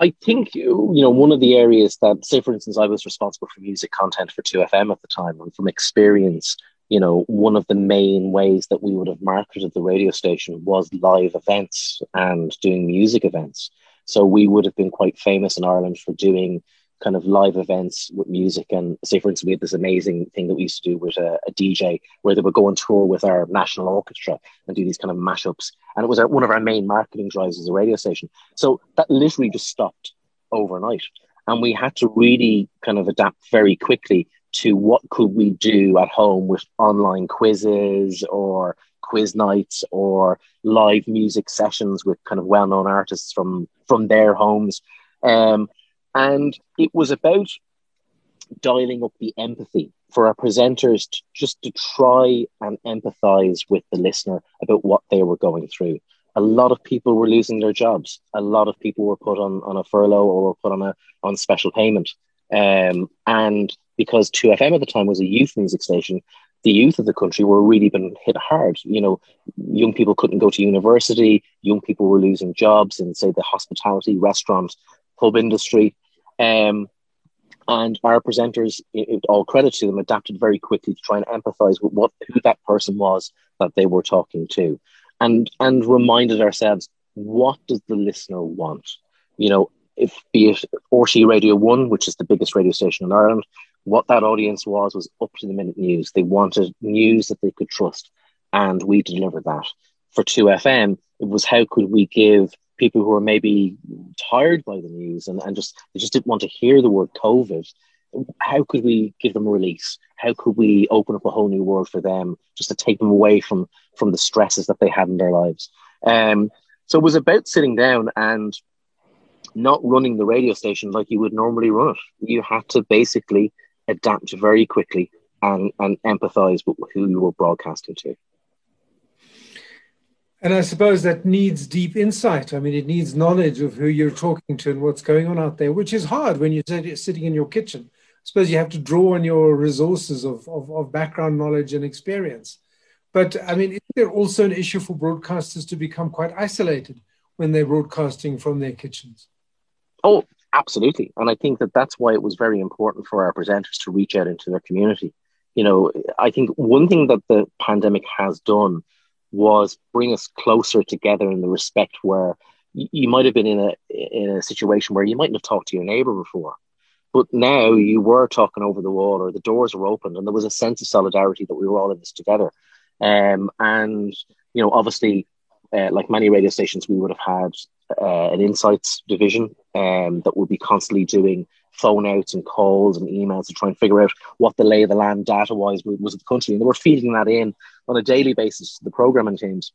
I think you know one of the areas that, say, for instance, I was responsible for music content for Two FM at the time, and from experience, you know, one of the main ways that we would have marketed the radio station was live events and doing music events. So we would have been quite famous in Ireland for doing kind of live events with music. And say, for instance, we had this amazing thing that we used to do with a, a DJ where they would go on tour with our national orchestra and do these kind of mashups. And it was our, one of our main marketing drives as a radio station. So that literally just stopped overnight. And we had to really kind of adapt very quickly to what could we do at home with online quizzes or quiz nights or live music sessions with kind of well-known artists from from their homes um, and it was about dialing up the empathy for our presenters to, just to try and empathize with the listener about what they were going through. A lot of people were losing their jobs. A lot of people were put on, on a furlough or were put on a on special payment. Um, and because 2FM at the time was a youth music station, the youth of the country were really been hit hard. You know, young people couldn't go to university, young people were losing jobs in, say, the hospitality, restaurant, pub industry. Um, and our presenters, it, all credit to them, adapted very quickly to try and empathize with what who that person was that they were talking to, and and reminded ourselves what does the listener want. You know, if be it RTÉ Radio One, which is the biggest radio station in Ireland, what that audience was was up to the minute news. They wanted news that they could trust, and we delivered that. For 2FM, it was how could we give people who are maybe tired by the news and, and just they just didn't want to hear the word COVID. How could we give them a release? How could we open up a whole new world for them, just to take them away from from the stresses that they had in their lives? Um, so it was about sitting down and not running the radio station like you would normally run it. You had to basically adapt very quickly and, and empathize with who you were broadcasting to. And I suppose that needs deep insight. I mean, it needs knowledge of who you're talking to and what's going on out there, which is hard when you're sitting in your kitchen. I suppose you have to draw on your resources of, of, of background knowledge and experience. But I mean, is there also an issue for broadcasters to become quite isolated when they're broadcasting from their kitchens? Oh, absolutely. And I think that that's why it was very important for our presenters to reach out into their community. You know, I think one thing that the pandemic has done was bring us closer together in the respect where you might have been in a in a situation where you mightn't have talked to your neighbor before. But now you were talking over the wall or the doors were open and there was a sense of solidarity that we were all in this together. Um, and you know obviously uh, like many radio stations we would have had uh, an insights division um, that would be constantly doing phone outs and calls and emails to try and figure out what the lay of the land data wise was of the country and they were feeding that in on a daily basis to the programming teams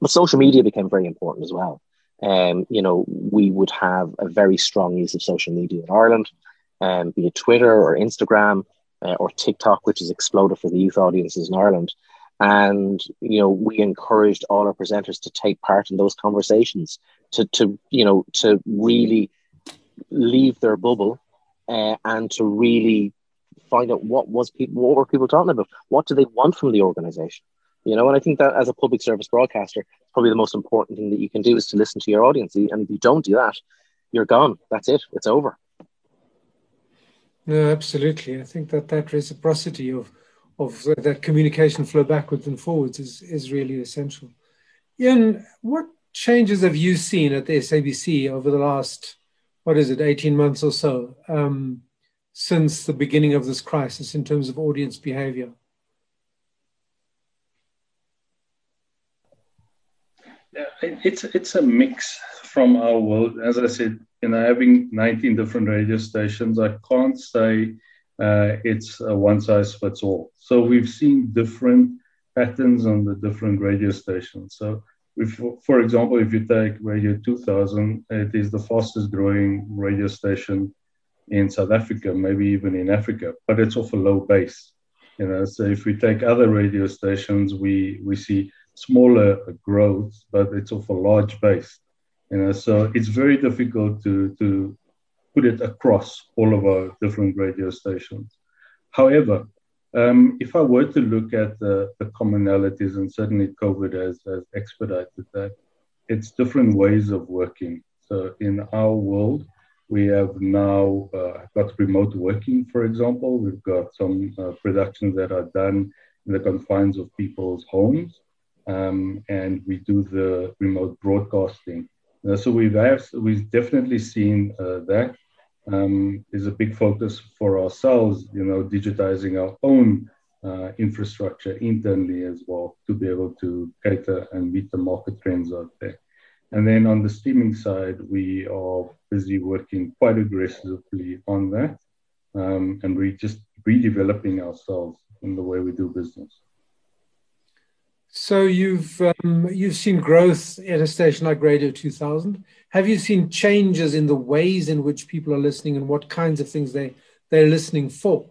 but social media became very important as well um, you know, we would have a very strong use of social media in Ireland, um, be it Twitter or Instagram uh, or TikTok, which has exploded for the youth audiences in Ireland. And you know, we encouraged all our presenters to take part in those conversations, to to you know, to really leave their bubble uh, and to really find out what was people, what were people talking about, what do they want from the organization? You know and i think that as a public service broadcaster probably the most important thing that you can do is to listen to your audience. And if you don't do that you're gone. That's it. It's over. No absolutely. I think that that reciprocity of of that communication flow backwards and forwards is is really essential. Ian what changes have you seen at the sabc over the last what is it 18 months or so um, since the beginning of this crisis in terms of audience behavior Yeah, it's it's a mix from our world. As I said, you know, having 19 different radio stations, I can't say uh, it's a one size fits all. So we've seen different patterns on the different radio stations. So, if, for example, if you take Radio 2000, it is the fastest growing radio station in South Africa, maybe even in Africa, but it's off a low base. You know, so if we take other radio stations, we we see smaller growth, but it's off a large base. You know, so it's very difficult to to put it across all of our different radio stations. However, um, if I were to look at the, the commonalities, and certainly COVID has, has expedited that, it's different ways of working. So in our world, we have now uh, got remote working, for example. We've got some uh, productions that are done in the confines of people's homes um, and we do the remote broadcasting. Uh, so we've have, we've definitely seen uh, that. Um, is a big focus for ourselves, you know, digitizing our own uh, infrastructure internally as well to be able to cater and meet the market trends out there. And then on the streaming side, we are busy working quite aggressively on that. Um, and we're just redeveloping ourselves in the way we do business. So you've um, you've seen growth at a station like Radio 2000. Have you seen changes in the ways in which people are listening and what kinds of things they they're listening for?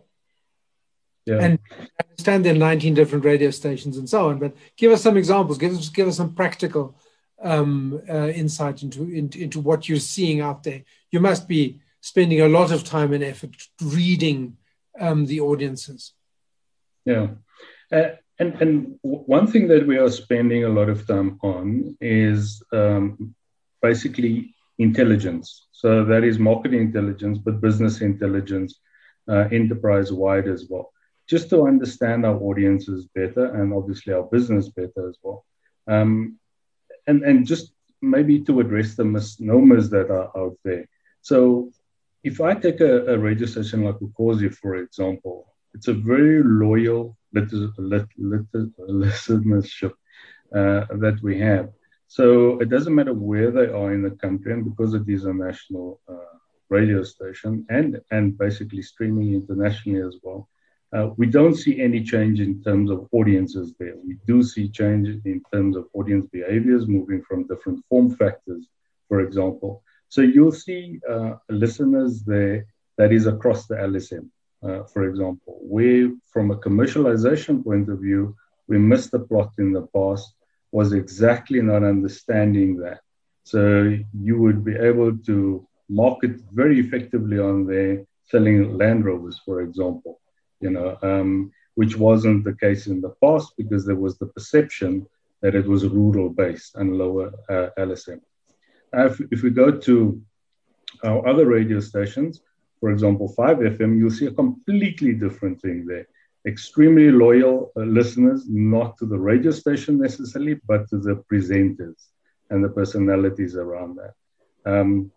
Yeah. And I understand there are 19 different radio stations and so on, but give us some examples. Give us give us some practical um, uh, insight into, into into what you're seeing out there. You must be spending a lot of time and effort reading um, the audiences. Yeah. Uh, and, and one thing that we are spending a lot of time on is um, basically intelligence. So that is marketing intelligence, but business intelligence, uh, enterprise wide as well, just to understand our audiences better and obviously our business better as well. Um, and, and just maybe to address the misnomers that are out there. So if I take a, a radio station like Ukhozi, for example, it's a very loyal listenership uh, that we have. So it doesn't matter where they are in the country, and because it is a national uh, radio station and and basically streaming internationally as well, uh, we don't see any change in terms of audiences there. We do see change in terms of audience behaviors moving from different form factors, for example. So you'll see uh, listeners there that is across the LSM uh, for example. We, from a commercialization point of view, we missed the plot in the past, was exactly not understanding that. So you would be able to market very effectively on there, selling Land Rovers, for example, you know, um, which wasn't the case in the past because there was the perception that it was rural based and lower uh, LSM. If, if we go to our other radio stations, for example, 5FM, you'll see a completely different thing there. Extremely loyal uh, listeners, not to the radio station necessarily, but to the presenters and the personalities around that. Um,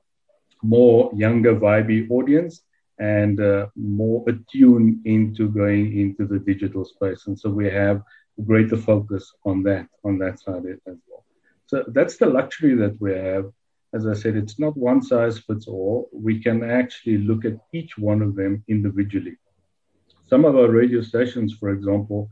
more younger, vibey audience and uh, more attuned into going into the digital space. And so we have greater focus on that, on that side as well. So that's the luxury that we have as I said, it's not one size fits all. We can actually look at each one of them individually. Some of our radio stations, for example,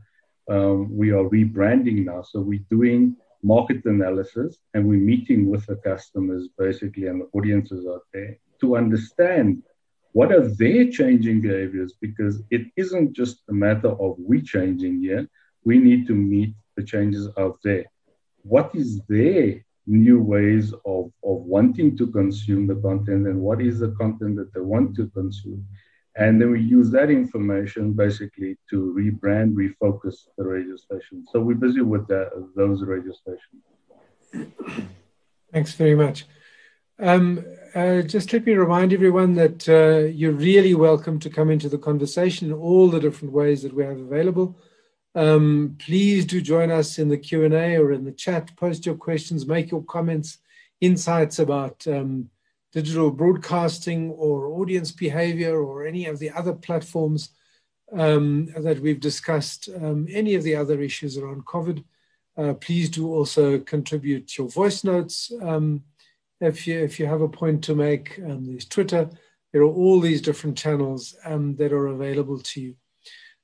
um, we are rebranding now. So we're doing market analysis and we're meeting with the customers basically and the audiences out there to understand what are their changing behaviors because it isn't just a matter of we changing here. We need to meet the changes out there. What is their new ways of, of wanting to consume the content and what is the content that they want to consume. And then we use that information basically to rebrand, refocus the radio station. So we're busy with that, those radio stations. Thanks very much. Um, uh, just let me remind everyone that uh, you're really welcome to come into the conversation in all the different ways that we have available. Um, please do join us in the Q&A or in the chat. Post your questions, make your comments, insights about um, digital broadcasting or audience behavior or any of the other platforms um, that we've discussed, um, any of the other issues around COVID. Uh, please do also contribute your voice notes. Um, if, you, if you have a point to make, um, there's Twitter. There are all these different channels that are available to you.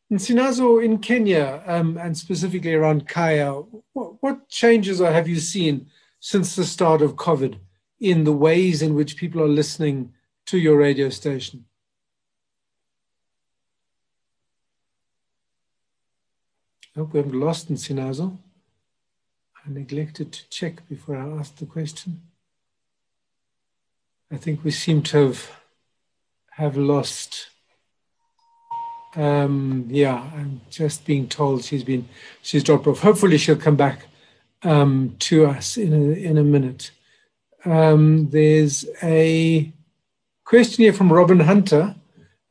In Sinazo, in Kenya, um, and specifically around Kaya, what, what changes have you seen since the start of COVID in the ways in which people are listening to your radio station? I hope we haven't lost in Sinazo. I neglected to check before I asked the question. I think we seem to have, have lost um, yeah, I'm just being told she's been she's dropped off. Hopefully, she'll come back um, to us in a in a minute. Um, there's a question here from Robin Hunter.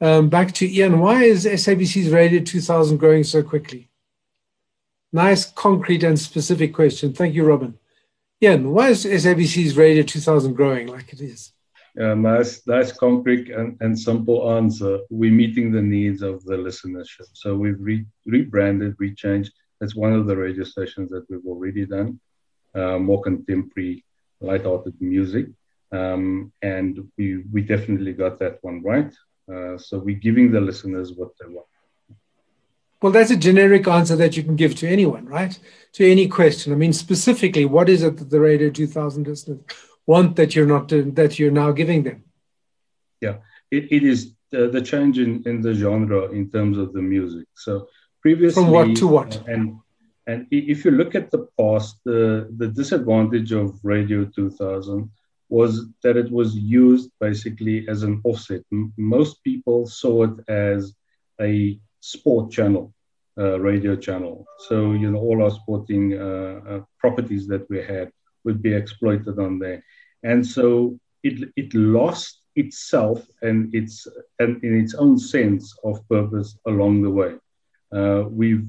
Um, back to Ian. Why is SABC's Radio 2000 growing so quickly? Nice, concrete, and specific question. Thank you, Robin. Ian, why is SABC's Radio 2000 growing like it is? Yeah, nice, nice, concrete and, and simple answer. We're meeting the needs of the listenership. So we've re- rebranded, rechanged. That's one of the radio stations that we've already done. Uh, more contemporary, light-hearted music, um, and we we definitely got that one right. Uh, so we're giving the listeners what they want. Well, that's a generic answer that you can give to anyone, right? To any question. I mean, specifically, what is it that the Radio 2000 listeners want that you're not that you're now giving them. Yeah it, it is the, the change in, in the genre in terms of the music. So previously from what to what? uh, and and if you look at the past the the disadvantage of radio 2000 was that it was used basically as an offset. Most people saw it as a sport channel uh, radio channel. So you know all our sporting uh, uh properties that we had would be exploited on there and so it, it lost itself and its and in its own sense of purpose along the way. Uh, we've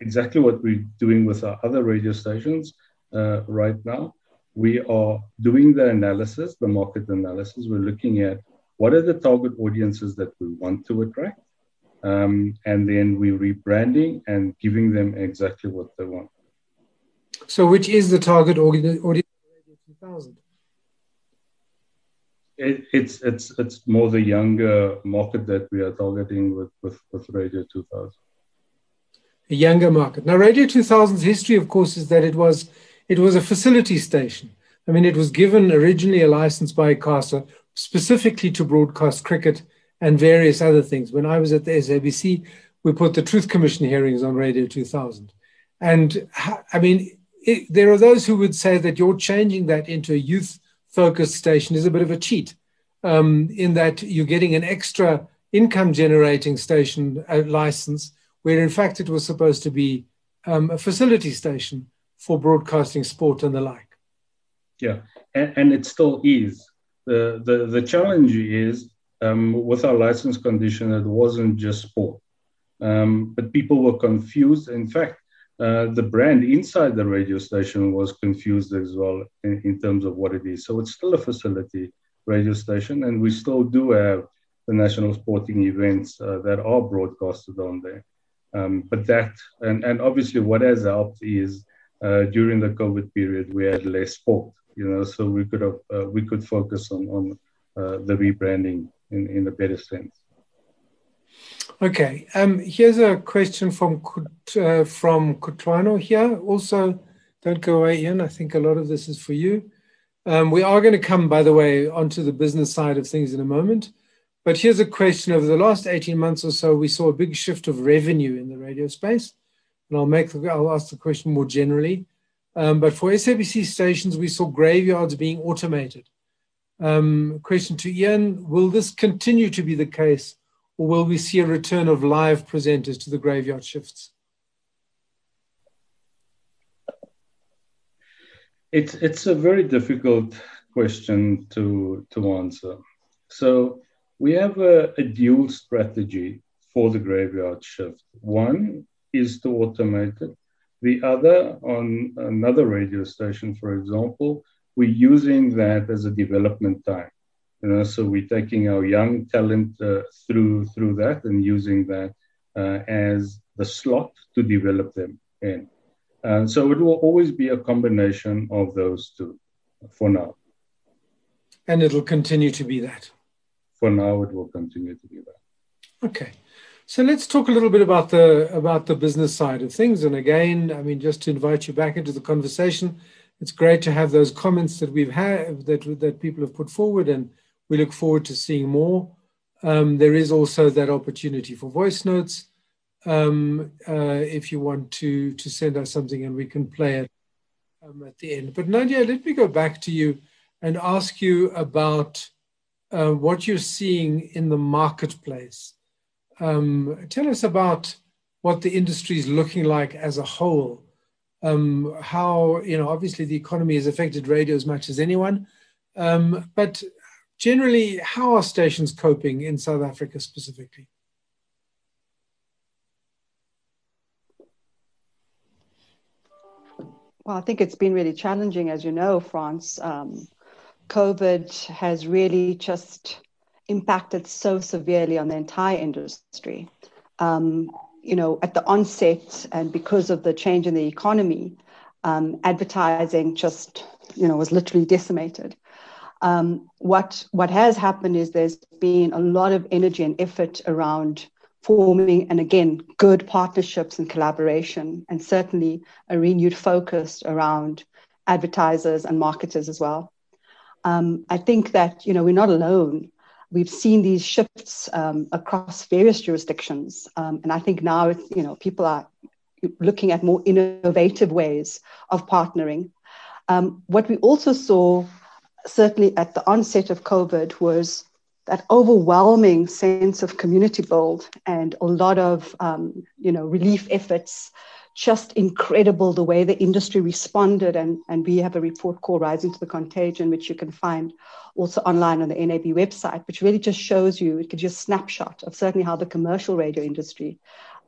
exactly what we're doing with our other radio stations uh, right now. We are doing the analysis, the market analysis. We're looking at what are the target audiences that we want to attract, um, and then we're rebranding and giving them exactly what they want. So, which is the target audience? 2000? It, it's it's it's more the younger market that we are targeting with with, with Radio 2000. A younger market. Now, Radio 2000's history, of course, is that it was it was a facility station. I mean, it was given originally a license by ICASA specifically to broadcast cricket and various other things. When I was at the SABC, we put the Truth Commission hearings on Radio 2000. And I mean, it, there are those who would say that you're changing that into a youth focused station is a bit of a cheat um, in that you're getting an extra income generating station uh, license, where in fact it was supposed to be um, a facility station for broadcasting sport and the like. Yeah, and, and it still is. the, the, the challenge is um, with our license condition, it wasn't just sport, um, but people were confused. In fact, uh, the brand inside the radio station was confused as well in, in, terms of what it is. So it's still a facility radio station, and we still do have the national sporting events uh, that are broadcasted on there. Um, but that, and, and obviously, what has helped is uh, during the COVID period, we had less sport, you know, so we could have, uh, we could focus on, on uh, the rebranding in, in a better sense. Okay, um, here's a question from uh, from Kutlwano here. Also, don't go away, Ian. I think a lot of this is for you. Um, we are going to come, by the way, onto the business side of things in a moment. But here's a question: Over the last 18 months or so, we saw a big shift of revenue in the radio space, and I'll make the, I'll ask the question more generally. Um, but for SABC stations, we saw graveyards being automated. Um, question to Ian: Will this continue to be the case? Or will we see a return of live presenters to the graveyard shifts? It's it's a very difficult question to to answer. So we have a, a dual strategy for the graveyard shift. One is to automate it. The other, on another radio station, for example, we're using that as a development time. You know, so we're taking our young talent uh, through through that and using that uh, as the slot to develop them in. And so it will always be a combination of those two for now. And it'll continue to be that. For now, it will continue to be that. Okay. So let's talk a little bit about the about the business side of things. And again, I mean, just to invite you back into the conversation, it's great to have those comments that we've had that that people have put forward and we look forward to seeing more. Um, there is also that opportunity for voice notes. Um, uh, if you want to to send us something and we can play it um, at the end. But Nadia, let me go back to you and ask you about uh, what you're seeing in the marketplace. Um, tell us about what the industry is looking like as a whole. Um, how you know, obviously, the economy has affected radio as much as anyone, um, but generally, how are stations coping in South Africa specifically? Well, I think it's been really challenging, as you know, Franz. Um, COVID has really just impacted so severely on the entire industry. Um, you know, at the onset, and because of the change in the economy, um, advertising just, you know, was literally decimated um, what what has happened is there's been a lot of energy and effort around forming and again good partnerships and collaboration and certainly a renewed focus around advertisers and marketers as well. Um, i think that you know we're not alone. We've seen these shifts um, across various jurisdictions um, and i think now you know people are looking at more innovative ways of partnering. Um, what we also saw certainly at the onset of COVID was that overwhelming sense of community build and a lot of um, you know relief efforts just incredible the way the industry responded. And, and we have a report called rising to the contagion which you can find also online on the nab website which really just shows you it gives you a snapshot of certainly how the commercial radio industry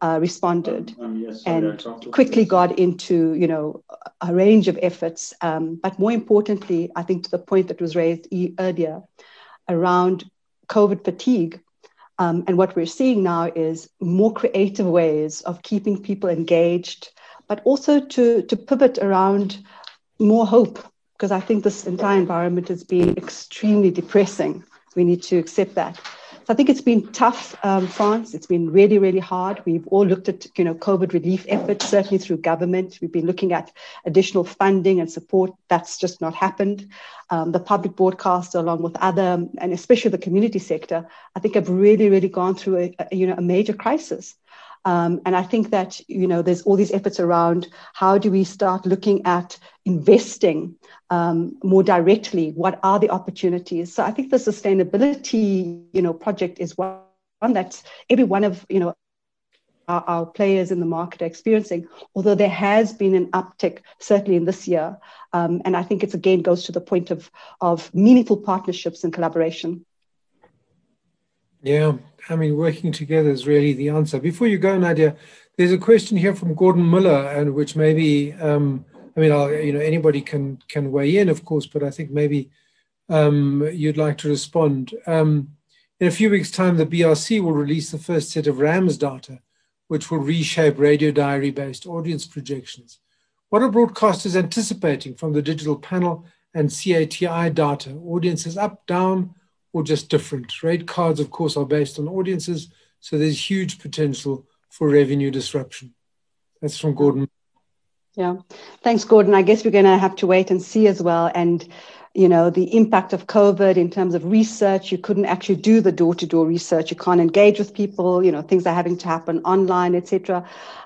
uh, responded um, um yes, and quickly got into you know a range of efforts um, but more importantly i think to the point that was raised earlier around covid fatigue um, and what we're seeing now is more creative ways of keeping people engaged but also to to pivot around more hope because i think this entire environment has been extremely depressing. We need to accept that so I think it's been tough, um, Franz. It's been really, really hard. We've all looked at, you know, COVID relief efforts, certainly through government. We've been looking at additional funding and support. That's just not happened. Um, the public broadcaster, along with other, and especially the community sector, I think have really, really gone through a, a you know, a major crisis. Um, and I think that you know there's all these efforts around how do we start looking at investing um, more directly. What are the opportunities? So I think the sustainability you know project is one, that every one of you know. our, our, players in the market are experiencing, although there has been an uptick, certainly in this year. Um, and I think it's again goes to the point of, of meaningful partnerships and collaboration. Yeah, I mean, working together is really the answer. Before you go, Nadia, there's a question here from Gordon Miller, and which maybe, um, I mean, I'll, you know, anybody can can weigh in, of course, but I think maybe um, you'd like to respond. Um, in a few weeks' time, the BRC will release the first set of RAMS data, which will reshape radio diary based audience projections. What are broadcasters anticipating from the digital panel and CATI data? Audiences up, down, or just different? Rate cards, of course, are based on audiences, so there's huge potential for revenue disruption. That's from Gordon. Yeah, thanks, Gordon. I guess we're going to have to wait and see as well. And you know the impact of covid in terms of research. You couldn't actually do the door-to-door research. You can't engage with people you know things are having to happen online etc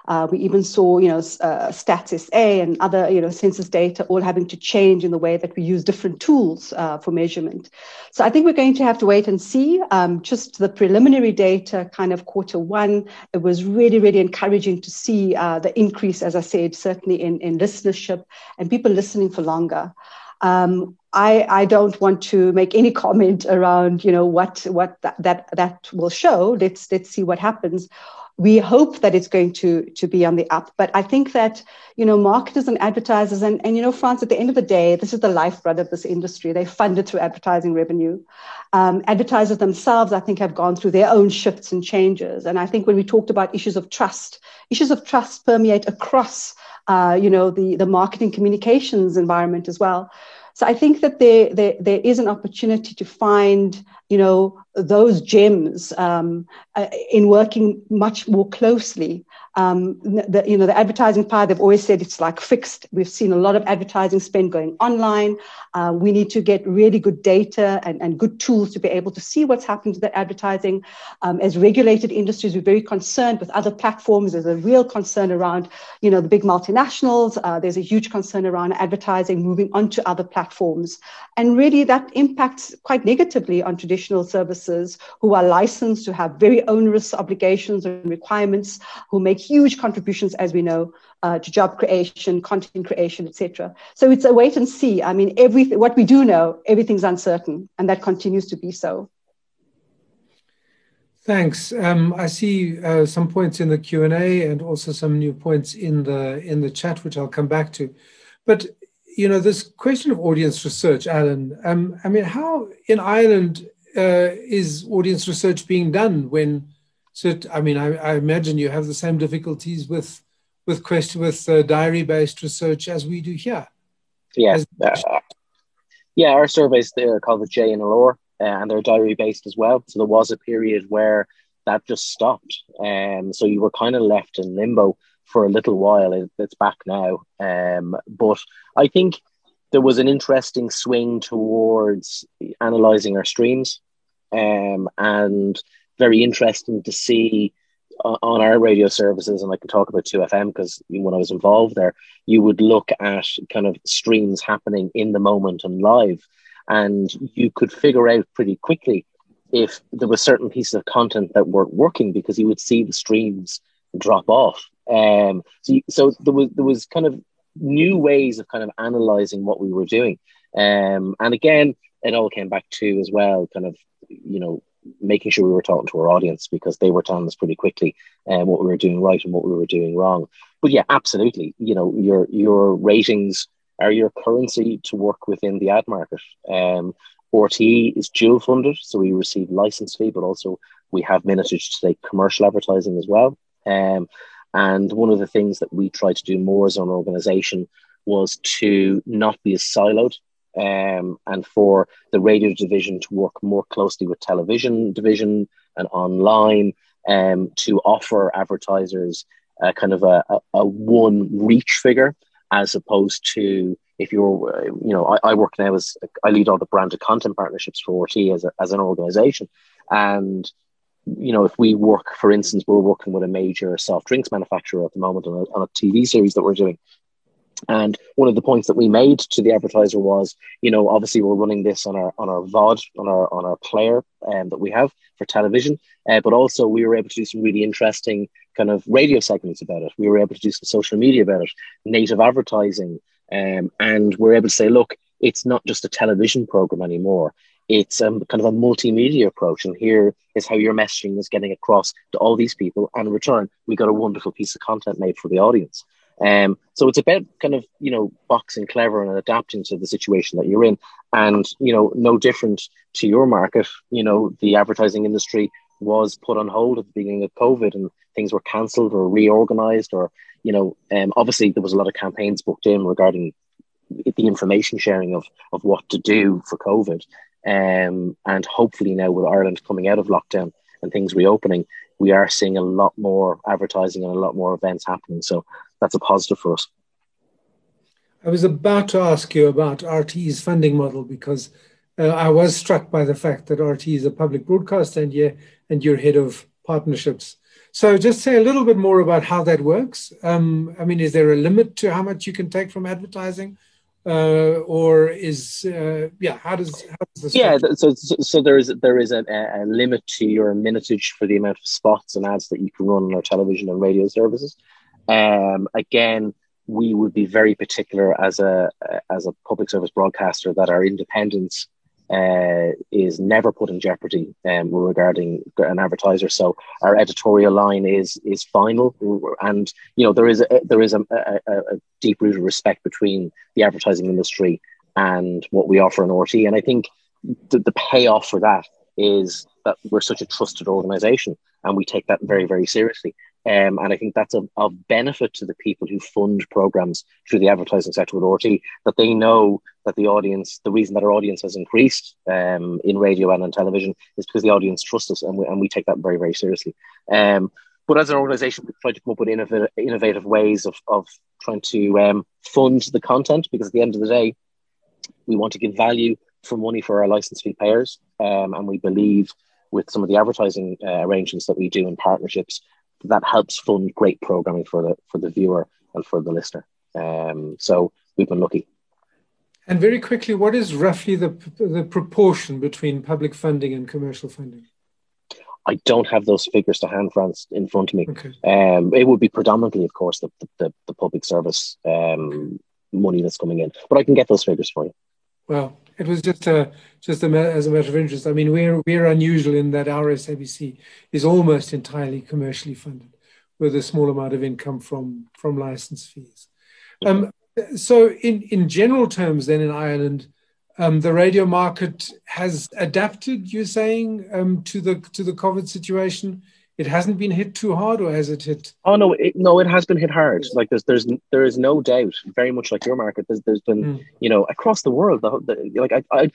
uh, we even saw you know uh, stats sa and other you know census data all having to change in the way that we use different tools uh, for measurement. So i think we're going to have to wait and see. Um, just the preliminary data kind of quarter one it was really really encouraging to see uh, the increase as i said certainly in, in listenership and people listening for longer. Um, I, I don't want to make any comment around, you know, what what that that, that will show. Let's let's see what happens. We hope that it's going to to be on the up, but I think that you know marketers and advertisers and and you know Franz at the end of the day, this is the lifeblood of this industry. They fund it through advertising revenue. Um, advertisers themselves, I think, have gone through their own shifts and changes. And I think when we talked about issues of trust, issues of trust permeate across, uh, you know, the the marketing communications environment as well. So I think that there, there, there is an opportunity to find, you know, those gems um, uh, in working much more closely um, the, you know, the advertising part, they've always said it's like fixed. We've seen a lot of advertising spend going online. Uh, we need to get really good data and, and good tools to be able to see what's happening to the advertising. Um, as regulated industries, we're very concerned with other platforms. There's a real concern around, you know, the big multinationals. Uh, there's a huge concern around advertising moving onto other platforms. And really that impacts quite negatively on traditional services who are licensed to have very onerous obligations and requirements, who make huge contributions, as we know, uh, to job creation, content creation, etc. So it's a wait and see. I mean, everything what we do know, everything's uncertain, and that continues to be so. Thanks. Um, I see uh, some points in the Q and A, and also some new points in the in the chat, which I'll come back to. But you know, this question of audience research, Alan. Um, I mean, how in Ireland uh, is audience research being done when so, I mean, I, I, imagine you have the same difficulties with with question with uh, diary based research as we do here. Yeah, as- uh, yeah. Our surveys they're called the JNLR, uh, and they're diary based as well. So there was a period where that just stopped, and um, so you were kind of left in limbo for a little while. It, it's back now, um, but I think there was an interesting swing towards analyzing our streams, um, and very interesting to see on our radio services, and I can talk about 2FM because when I was involved there, you would look at kind of streams happening in the moment and live, and you could figure out pretty quickly if there were certain pieces of content that weren't working because you would see the streams drop off. Um, so, so there was there was kind of new ways of kind of analyzing what we were doing, um, and again, it all came back to as well, kind of you know making sure we were talking to our audience because they were telling us pretty quickly um, what we were doing right and what we were doing wrong. But yeah, absolutely. You know, your your ratings are your currency to work within the ad market. Um, RTE is dual funded, so we receive license fee, but also we have minutage to take commercial advertising as well. Um, and one of the things that we try to do more as an organization was to not be as siloed um, and for the radio division to work more closely with television division and online um, to offer advertisers a kind of a, a, a one reach figure as opposed to if you're, uh, you know, I, I, work now as I lead all the branded content partnerships for RT as, a, as an organization. And, you know, if we work, for instance, we're working with a major soft drinks manufacturer at the moment on a, on a TV series that we're doing. And one of the points that we made to the advertiser was, you know, obviously we're running this on our on our VOD on our on our player um, that we have for television, uh, but also we were able to do some really interesting kind of radio segments about it. We were able to do some social media about it, native advertising, um, and we're able to say, look, it's not just a television program anymore. It's um, kind of a multimedia approach, and here is how your messaging is getting across to all these people. And in return, we got a wonderful piece of content made for the audience. Um, so it's about kind of you know boxing clever and adapting to the situation that you're in, and you know no different to your market. You know the advertising industry was put on hold at the beginning of COVID, and things were cancelled or reorganized, or you know um, obviously there was a lot of campaigns booked in regarding the information sharing of of what to do for COVID, um, and hopefully now with Ireland coming out of lockdown and things reopening, we are seeing a lot more advertising and a lot more events happening. So that's a positive for us. I was about to ask you about RT's funding model because uh, I was struck by the fact that RT is a public broadcaster and, yeah, and you're head of partnerships. So just say a little bit more about how that works. Um, I mean, is there a limit to how much you can take from advertising? Uh, or is uh, yeah how does how does this yeah so, so, so there is there is a, a, limit to your minutage for the amount of spots and ads that you can run on our television and radio services um, again, we would be very particular as a as a public service broadcaster that our independence uh, is never put in jeopardy um, regarding an advertiser. So our editorial line is is final, and you know there is a, there is a, a, a deep rooted respect between the advertising industry and what we offer in RT. And I think the, the payoff for that is that we're such a trusted organization and we take that very very seriously um, and I think that's of, of benefit to the people who fund programs through the advertising sector with RT, that they know that the audience, the reason that our audience has increased um, in radio and on television is because the audience trusts us and we, and we take that very, very seriously. Um, but as an organization, we try to come up with innovative, innovative ways of, of trying to um, fund the content because at the end of the day, we want to give value for money for our license fee payers. Um, and we believe with some of the advertising uh, arrangements that we do in partnerships that helps fund great programming for the for the viewer and for the listener. Um, so we've been lucky. And very quickly, what is roughly the the proportion between public funding and commercial funding? I don't have those figures to hand, Franz, in front of me. Okay. Um, it would be predominantly, of course, the the, the public service um, money that's coming in, but I can get those figures for you. Well, it was just a just a, as a matter of interest. I mean, we're we're unusual in that our SABC is almost entirely commercially funded, with a small amount of income from from license fees. Um, so, in in general terms, then in Ireland, um, the radio market has adapted. You're saying um, to the to the COVID situation it hasn't been hit too hard, or has it hit? Oh no, it, no, it has been hit hard. Like there's there's there is no doubt. Very much like your market, there's there's been mm. you know across the world. The, the, like I, I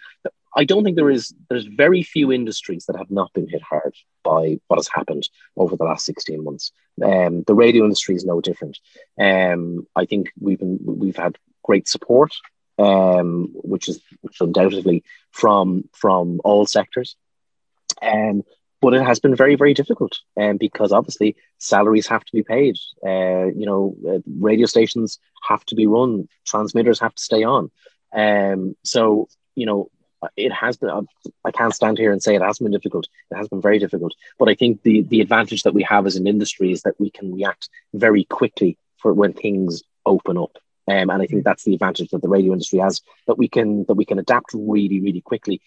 I don't think there is there's very few industries that have not been hit hard by what has happened over the last 16 months. Um, the radio industry is no different. Um, I think we've been we've had great support, um, which is which undoubtedly from from all sectors. Um, but it has been very very difficult um, because obviously salaries have to be paid uh, you know uh, radio stations have to be run transmitters have to stay on. Um, so you know it has been i can't stand here and say it hasn't been difficult. It has been very difficult. But i think the the advantage that we have as an industry is that we can react very quickly for when things open up. Um, and i think that's the advantage that the radio industry has that we can that we can adapt really really quickly.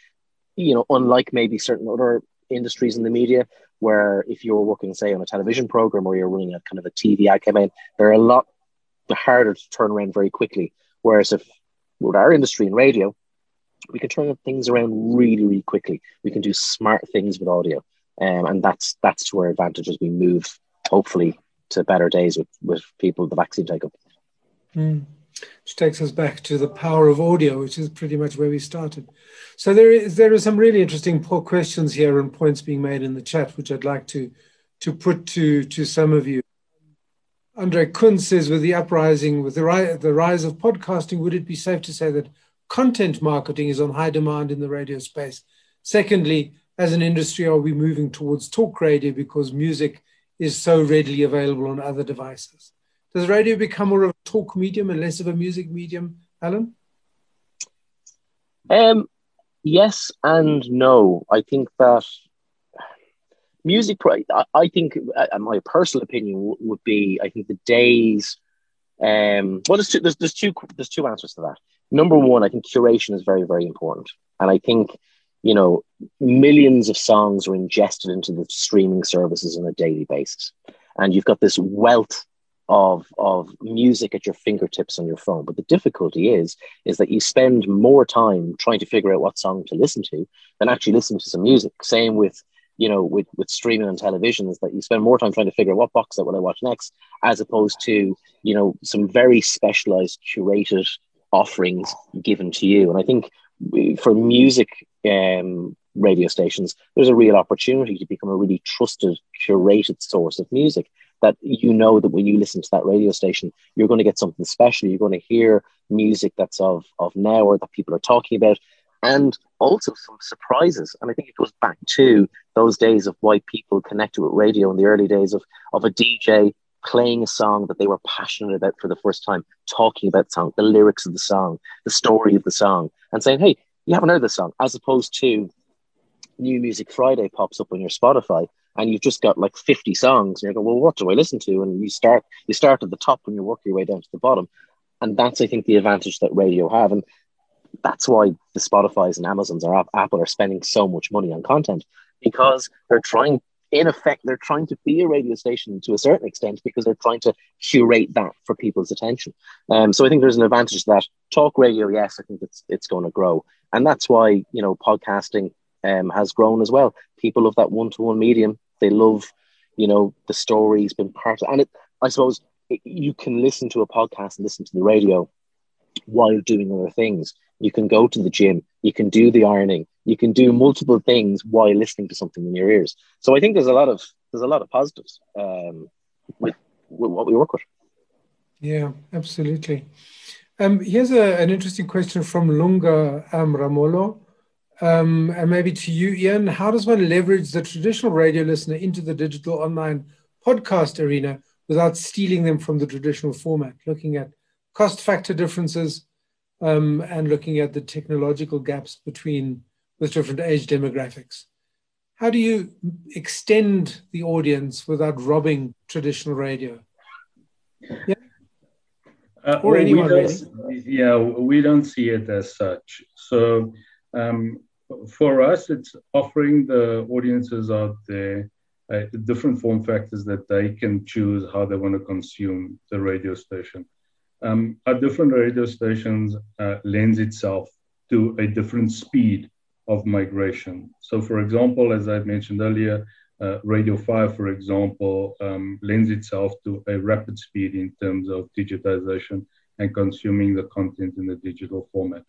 You know unlike maybe certain other industries in the media where if you're working, say, on a television program or you're running a kind of a TV ad campaign, they're a lot harder to turn around very quickly. Whereas if with our industry in radio, we can turn things around really, really quickly. We can do smart things with audio, um, and that's that's to our advantage as we move, hopefully, to better days with with people the vaccine take up. Mm which takes us back to the power of audio, which is pretty much where we started. So there is there are some really interesting questions here and points being made in the chat, which I'd like to to put to to some of you. Andre Kuhn says, with the uprising, with the, ri- the rise of podcasting, would it be safe to say that content marketing is on high demand in the radio space? Secondly, as an industry, are we moving towards talk radio because music is so readily available on other devices? Does radio become more of a talk medium and less of a music medium, Alan? Um, yes and no. I think that music. I, think, uh, my personal opinion would be, I think the days. Um, well, there's two, there's, there's two there's two answers to that. Number one, I think curation is very very important, and I think you know millions of songs are ingested into the streaming services on a daily basis, and you've got this wealth of of music at your fingertips on your phone. But the difficulty is is that you spend more time trying to figure out what song to listen to than actually listening to some music. Same with you know with with streaming on television is that you spend more time trying to figure out what box set will I watch next, as opposed to you know some very specialized curated offerings given to you. And I think for music um, radio stations, there's a real opportunity to become a really trusted, curated source of music that you know that when you listen to that radio station, you're going to get something special. You're going to hear music that's of of now or that people are talking about, and also some surprises. And I think it goes back to those days of why people connected with radio in the early days of of a DJ playing a song that they were passionate about for the first time, talking about the song, the lyrics of the song, the story of the song, and saying, "Hey, you haven't heard the song," as opposed to New Music Friday pops up on your Spotify and you've just got like 50 songs and you're going well what do i listen to? And you start you start at the top and you work your way down to the bottom. And that's i think the advantage that radio have. And that's why the spotify's and amazons or apple are spending so much money on content because they're trying in effect they're trying to be a radio station to a certain extent because they're trying to curate that for people's attention. Um, so i think there's an advantage to that. Talk radio yes i think it's it's going to grow. And that's why you know podcasting um, has grown as well. People love that one-to-one medium. They love, you know, the story's been part of, and it. I suppose it, you can listen to a podcast and listen to the radio while doing other things. You can go to the gym. You can do the ironing. You can do multiple things while listening to something in your ears. So I think there's a lot of there's a lot of positives um, with, with what we work with. Yeah, absolutely. Um, here's a, an interesting question from Lunga um, Ramolo. Um, and maybe to you, Ian, how does one leverage the traditional radio listener into the digital online podcast arena without stealing them from the traditional format? Looking at cost factor differences um, and looking at the technological gaps between with different age demographics. How do you extend the audience without robbing traditional radio? Yeah. Uh, or well, anyone really? Yeah, we don't see it as such. So um, for us, it's offering the audiences out there uh, different form factors that they can choose how they want to consume the radio station. Um, our different radio stations uh, lends itself to a different speed of migration. So, for example, as I mentioned earlier, uh, Radio 5, for example, um, lends itself to a rapid speed in terms of digitization and consuming the content in the digital format.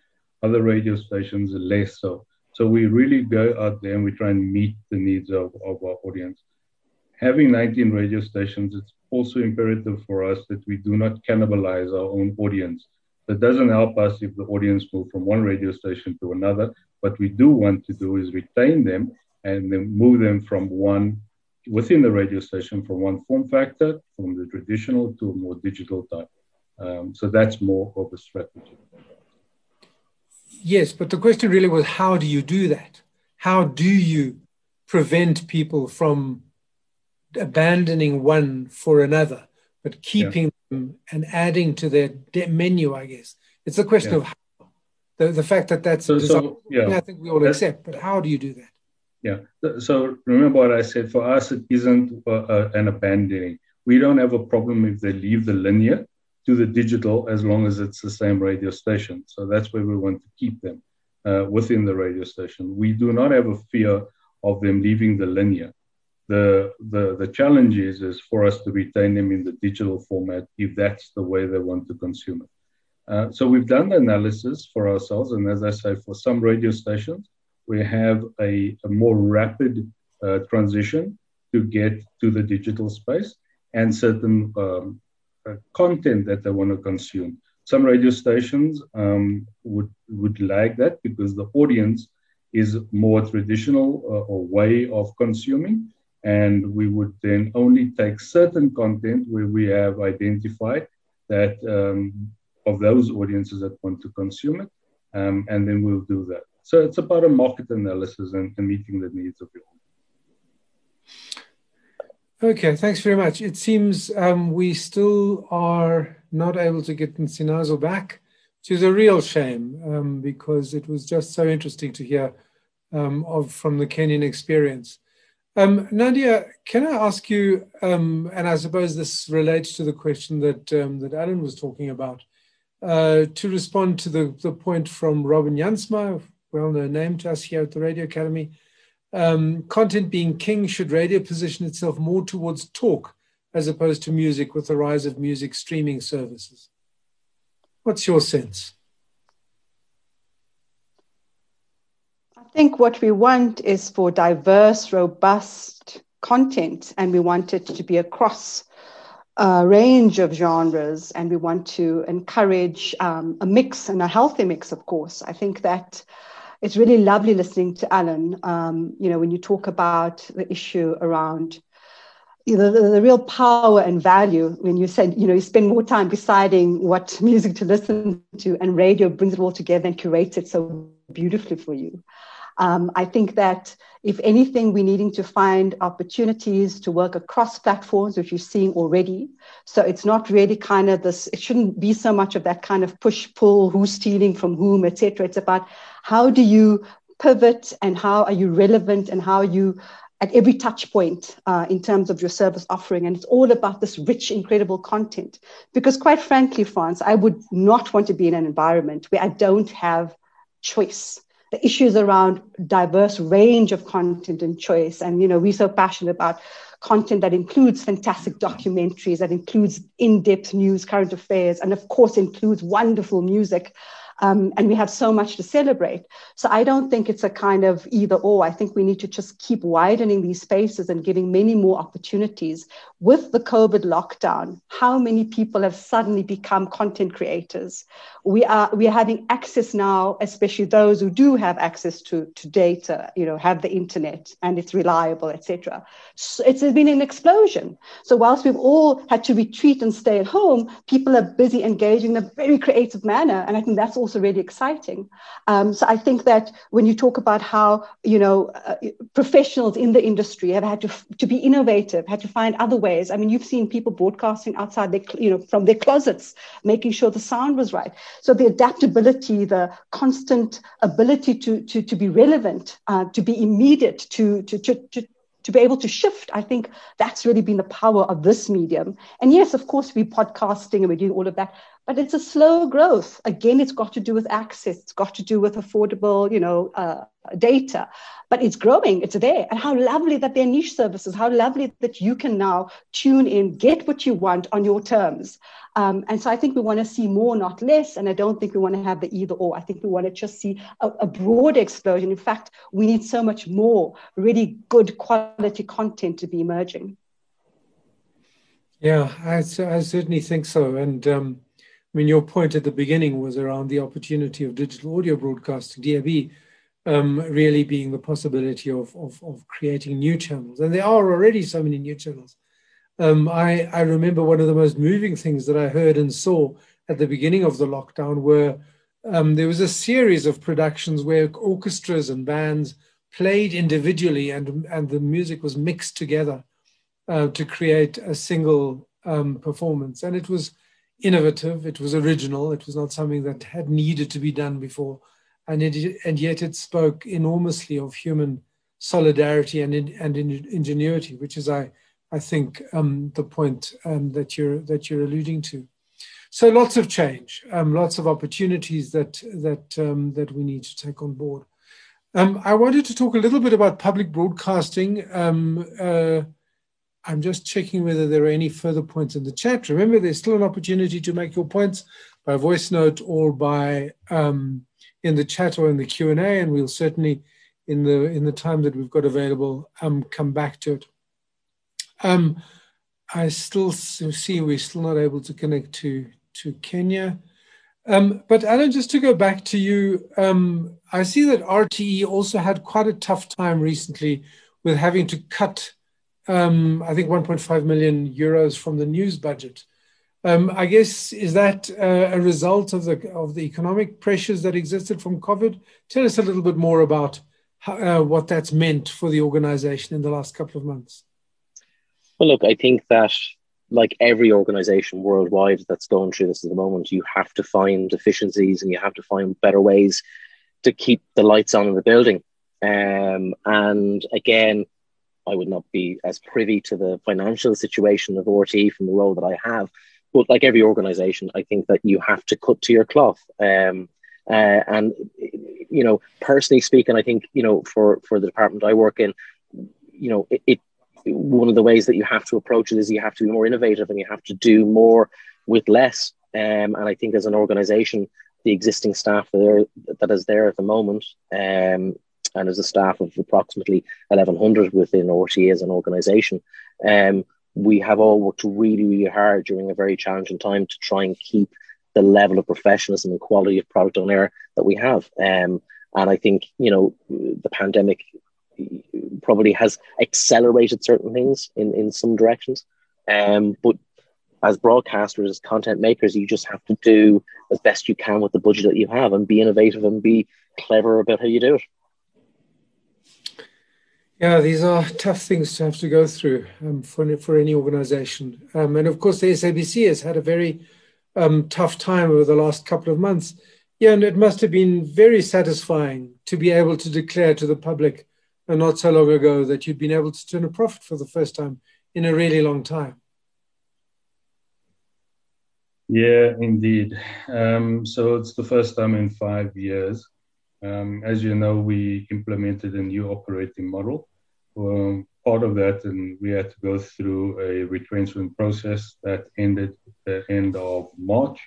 Other radio stations less so. So we really go out there and we try and meet the needs of, of our audience. Having 19 radio stations, it's also imperative for us that we do not cannibalize our own audience. That doesn't help us if the audience move from one radio station to another. What we do want to do is retain them and then move them from one within the radio station from one form factor, from the traditional to a more digital type. Um, so that's more of a strategy. Yes, but the question really was how do you do that? How do you prevent people from abandoning one for another, but keeping yeah. them and adding to their menu, I guess? It's a question yeah. of how. The, the fact that that's so, so yeah. I think we all that's, accept, but how do you do that? Yeah. So remember what I said. For us, it isn't uh, uh, an abandoning. We don't have a problem if they leave the linear to the digital as long as it's the same radio station. So that's where we want to keep them uh, within the radio station. We do not have a fear of them leaving the linear. The, the, the challenge is, is for us to retain them in the digital format if that's the way they want to consume it. Uh, so we've done the analysis for ourselves. And as I say, for some radio stations, we have a, a more rapid uh, transition to get to the digital space and certain um, content that they want to consume. Some radio stations um, would would like that because the audience is more traditional uh, or way of consuming, and we would then only take certain content where we have identified that um, of those audiences that want to consume it, um, and then we'll do that. So it's about a market analysis and, and meeting the needs of your audience. Okay, thanks very much. It seems um, we still are not able to get Nsinazo back, which is a real shame um, because it was just so interesting to hear um, of from the Kenyan experience. Um, Nadia, can I ask you, um, and I suppose this relates to the question that um, that Alan was talking about, uh, to respond to the, the point from Robin Jansma, well-known name to us here at the Radio Academy, um, content being king, should radio position itself more towards talk as opposed to music with the rise of music streaming services? What's your sense? I think what we want is for diverse, robust content, and we want it to be across a range of genres, and we want to encourage um, a mix and a healthy mix, of course. I think that it's really lovely listening to Alan. Um, you know, when you talk about the issue around you know, the, the, real power and value when you said, you know, you spend more time deciding what music to listen to, and radio brings it all together and curates it so beautifully for you. Um, I think that if anything, we're needing to find opportunities to work across platforms, which you're seeing already. So it's not really kind of this, it shouldn't be so much of that kind of push pull, who's stealing from whom, etc. It's about how do you pivot and how are you relevant and how you at every touch point uh, in terms of your service offering. And it's all about this rich, incredible content. Because quite frankly, Franz, I would not want to be in an environment where I don't have choice. The issues around diverse range of content and choice. And, you know, we're so passionate about content that includes fantastic documentaries, that includes in-depth news, current affairs, and of course includes wonderful music. Um, and we have so much to celebrate. So I don't think it's a kind of either or. I think we need to just keep widening these spaces and giving many more opportunities. With the COVID lockdown, how many people have suddenly become content creators? We are we are having access now, especially those who do have access to, to data, you know, have the internet and it's reliable, etc. So it's been an explosion. So whilst we've all had to retreat and stay at home, people are busy engaging in a very creative manner. And I think that's also really exciting. Um, so I think that when you talk about how you know uh, professionals in the industry have had to to be innovative, had to find other ways. I mean, you've seen people broadcasting outside their you know from their closets, making sure the sound was right. So the adaptability, the constant ability to to to be relevant, uh, to be immediate, to to to, to to be able to shift, I think that's really been the power of this medium. And yes, of course, we're podcasting and we're doing all of that, but it's a slow growth. Again, it's got to do with access. It's got to do with affordable, you know, uh, data. But it's growing. It's there. And how lovely that they're niche services. How lovely that you can now tune in, get what you want on your terms. Um, and so I think we want to see more, not less. And I don't think we want to have the either or. I think we want to just see a, a broad explosion. In fact, we need so much more really good quality content to be emerging. Yeah, I, I certainly think so. And um, I mean, your point at the beginning was around the opportunity of digital audio broadcasting, DAB, um, really being the possibility of, of, of, creating new channels. And there are already so many new channels. Um, I, I remember one of the most moving things that I heard and saw at the beginning of the lockdown were um, there was a series of productions where orchestras and bands played individually and, and the music was mixed together uh, to create a single um, performance. And it was innovative, it was original, it was not something that had needed to be done before. And, it, and yet it spoke enormously of human solidarity and, and ingenuity, which is, I, I think, um, the point um, that, you're, that you're alluding to. So lots of change, um, lots of opportunities that, that, um, that we need to take on board. Um, I wanted to talk a little bit about public broadcasting. Um, uh, I'm just checking whether there are any further points in the chat. Remember, there's still an opportunity to make your points by voice note or by um, in the chat or in the Q and A, and we'll certainly, in the in the time that we've got available, um, come back to it. Um, I still see we're still not able to connect to to Kenya. Um, but Alan, just to go back to you, um, I see that RTE also had quite a tough time recently with having to cut um, I think 1.5 million euros from the news budget. Um, I guess is that uh, a result of the of the economic pressures that existed from COVID? Tell us a little bit more about uh, what that's meant for the organization in the last couple of months? Well, look, I think that like every organization worldwide that's going through this at the moment, you have to find efficiencies and you have to find better ways to keep the lights on in the building. Um, and again, I would not be as privy to the financial situation of RTE from the role that I have. But like every organization, I think that you have to cut to your cloth. Um, uh, and you know, personally speaking, I think you know for for the department I work in, you know, it, it one of the ways that you have to approach it is you have to be more innovative and you have to do more with less. Um, and I think as an organization, the existing staff there that is there at the moment, um, and as a staff of approximately 1100 within RTE as an organization, um, we have all worked really, really hard during a very challenging time to try and keep the level of professionalism and quality of product on air that we have. Um, and I think, you know, the pandemic probably has accelerated certain things in, in some directions. Um, but as broadcasters, as content makers, you just have to do as best you can with the budget that you have and be innovative and be clever about how you do it. Yeah, these are tough things to have to go through um, for, for any organization. Um, and of course, the SABC has had a very um, tough time over the last couple of months. Yeah, and it must have been very satisfying to be able to declare to the public uh, not so long ago that you'd been able to turn a profit for the first time in a really long time. Yeah, indeed. Um, so it's the first time in five years. Um, as you know, we implemented a new operating model. Um, part of that, and we had to go through a retrenchment process that ended at the end of March.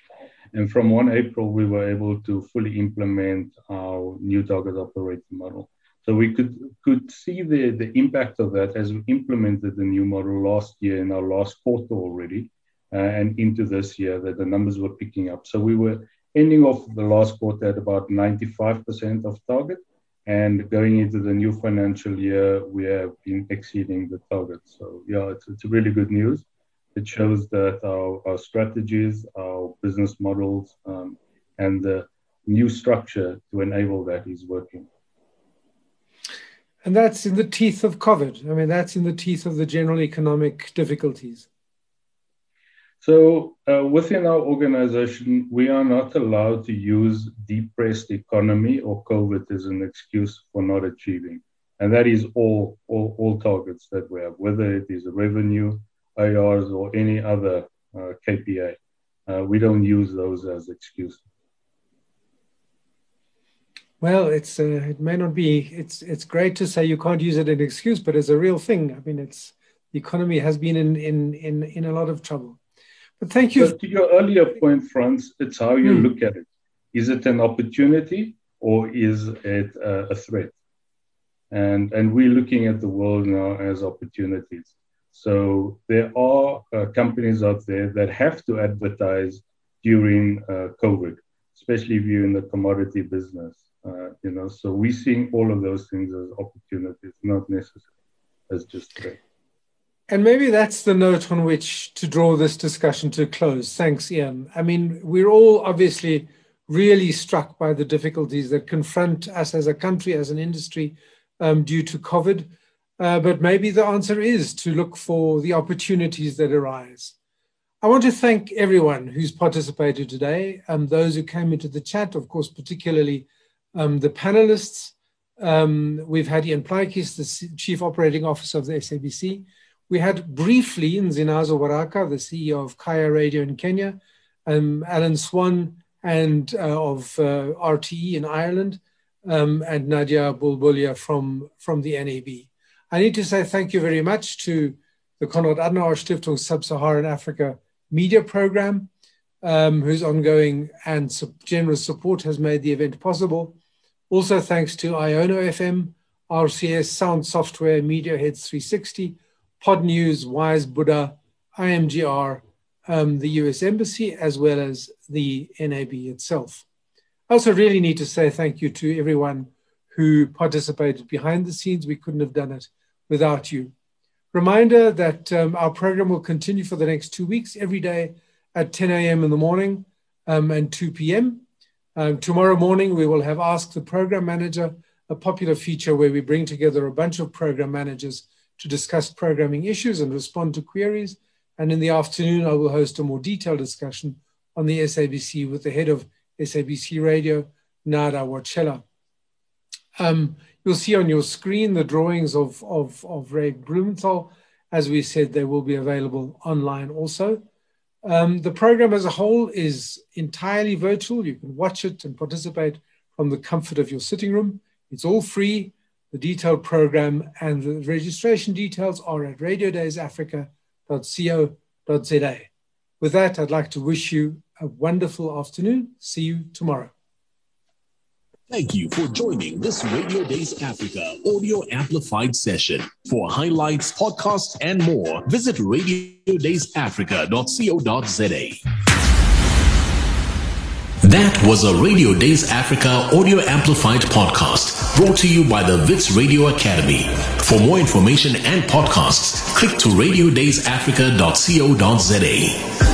And from 1 April, we were able to fully implement our new target operating model. So we could could see the, the impact of that as we implemented the new model last year in our last quarter already, uh, and into this year that the numbers were picking up. So we were ending off the last quarter at about 95% of target, and going into the new financial year, we have been exceeding the target. So yeah, it's, it's really good news. It shows that our, our strategies, our business models, um, and the new structure to enable that is working. And that's in the teeth of COVID. I mean, that's in the teeth of the general economic difficulties. So, uh, within our organization, we are not allowed to use depressed economy or COVID as an excuse for not achieving. And that is all, all, all targets that we have, whether it is revenue, ARs, or any other uh, KPI. Uh, we don't use those as excuses. Well, it's uh, it may not be. It's it's great to say you can't use it as an excuse, but it's a real thing. I mean, it's the economy has been in in in in a lot of trouble. Thank you. But to your earlier point, Franz, it's how you hmm. look at it. Is it an opportunity or is it a, a threat? And and we're looking at the world now as opportunities. So there are uh, companies out there that have to advertise during uh, COVID, especially if you're in the commodity business. Uh, you know, so we're seeing all of those things as opportunities, not necessarily as just threats. And maybe that's the note on which to draw this discussion to a close. Thanks, Ian. I mean, we're all obviously really struck by the difficulties that confront us as a country, as an industry, um, due to COVID. Uh, but maybe the answer is to look for the opportunities that arise. I want to thank everyone who's participated today, and um, those who came into the chat, of course, particularly um, the panelists, um, we've had Ian Plaatjes, the Chief Operating Officer of the SABC. We had briefly Nzinazo Waraka, the CEO of Kaya Radio in Kenya, um, Alan Swan and uh, of uh, RTE in Ireland, um, and Nadia Bulbulia from, from the NAB. I need to say thank you very much to the Konrad Adenauer Stiftung Sub-Saharan Africa Media Program, um, whose ongoing and generous support has made the event possible. Also, thanks to Iono FM, RCS Sound Software, Mediaheads 360, Podnews, Wise Buddha, IMGR, um, the US Embassy, as well as the NAB itself. I also really need to say thank you to everyone who participated behind the scenes. We couldn't have done it without you. Reminder that um, our program will continue for the next two weeks, every day at 10 a.m. in the morning um, and 2 p.m. Um, tomorrow morning, we will have Ask the Program Manager a popular feature where we bring together a bunch of program managers to discuss programming issues and respond to queries. And in the afternoon, I will host a more detailed discussion on the SABC with the head of SABC Radio, Nada Wotshela. Um, you'll see on your screen the drawings of, of, of Ray Blumenthal. As we said, they will be available online also. Um, the program as a whole is entirely virtual. You can watch it and participate from the comfort of your sitting room. It's all free. The detailed program and the registration details are at radiodaysafrica.co.za. With that, I'd like to wish you a wonderful afternoon. See you tomorrow. Thank you for joining this Radio Days Africa audio amplified session. For highlights, podcasts, and more, visit radiodaysafrica.co.za. That was a Radio Days Africa audio amplified podcast brought to you by the Wits Radio Academy. For more information and podcasts, click to radiodaysafrica.co.za.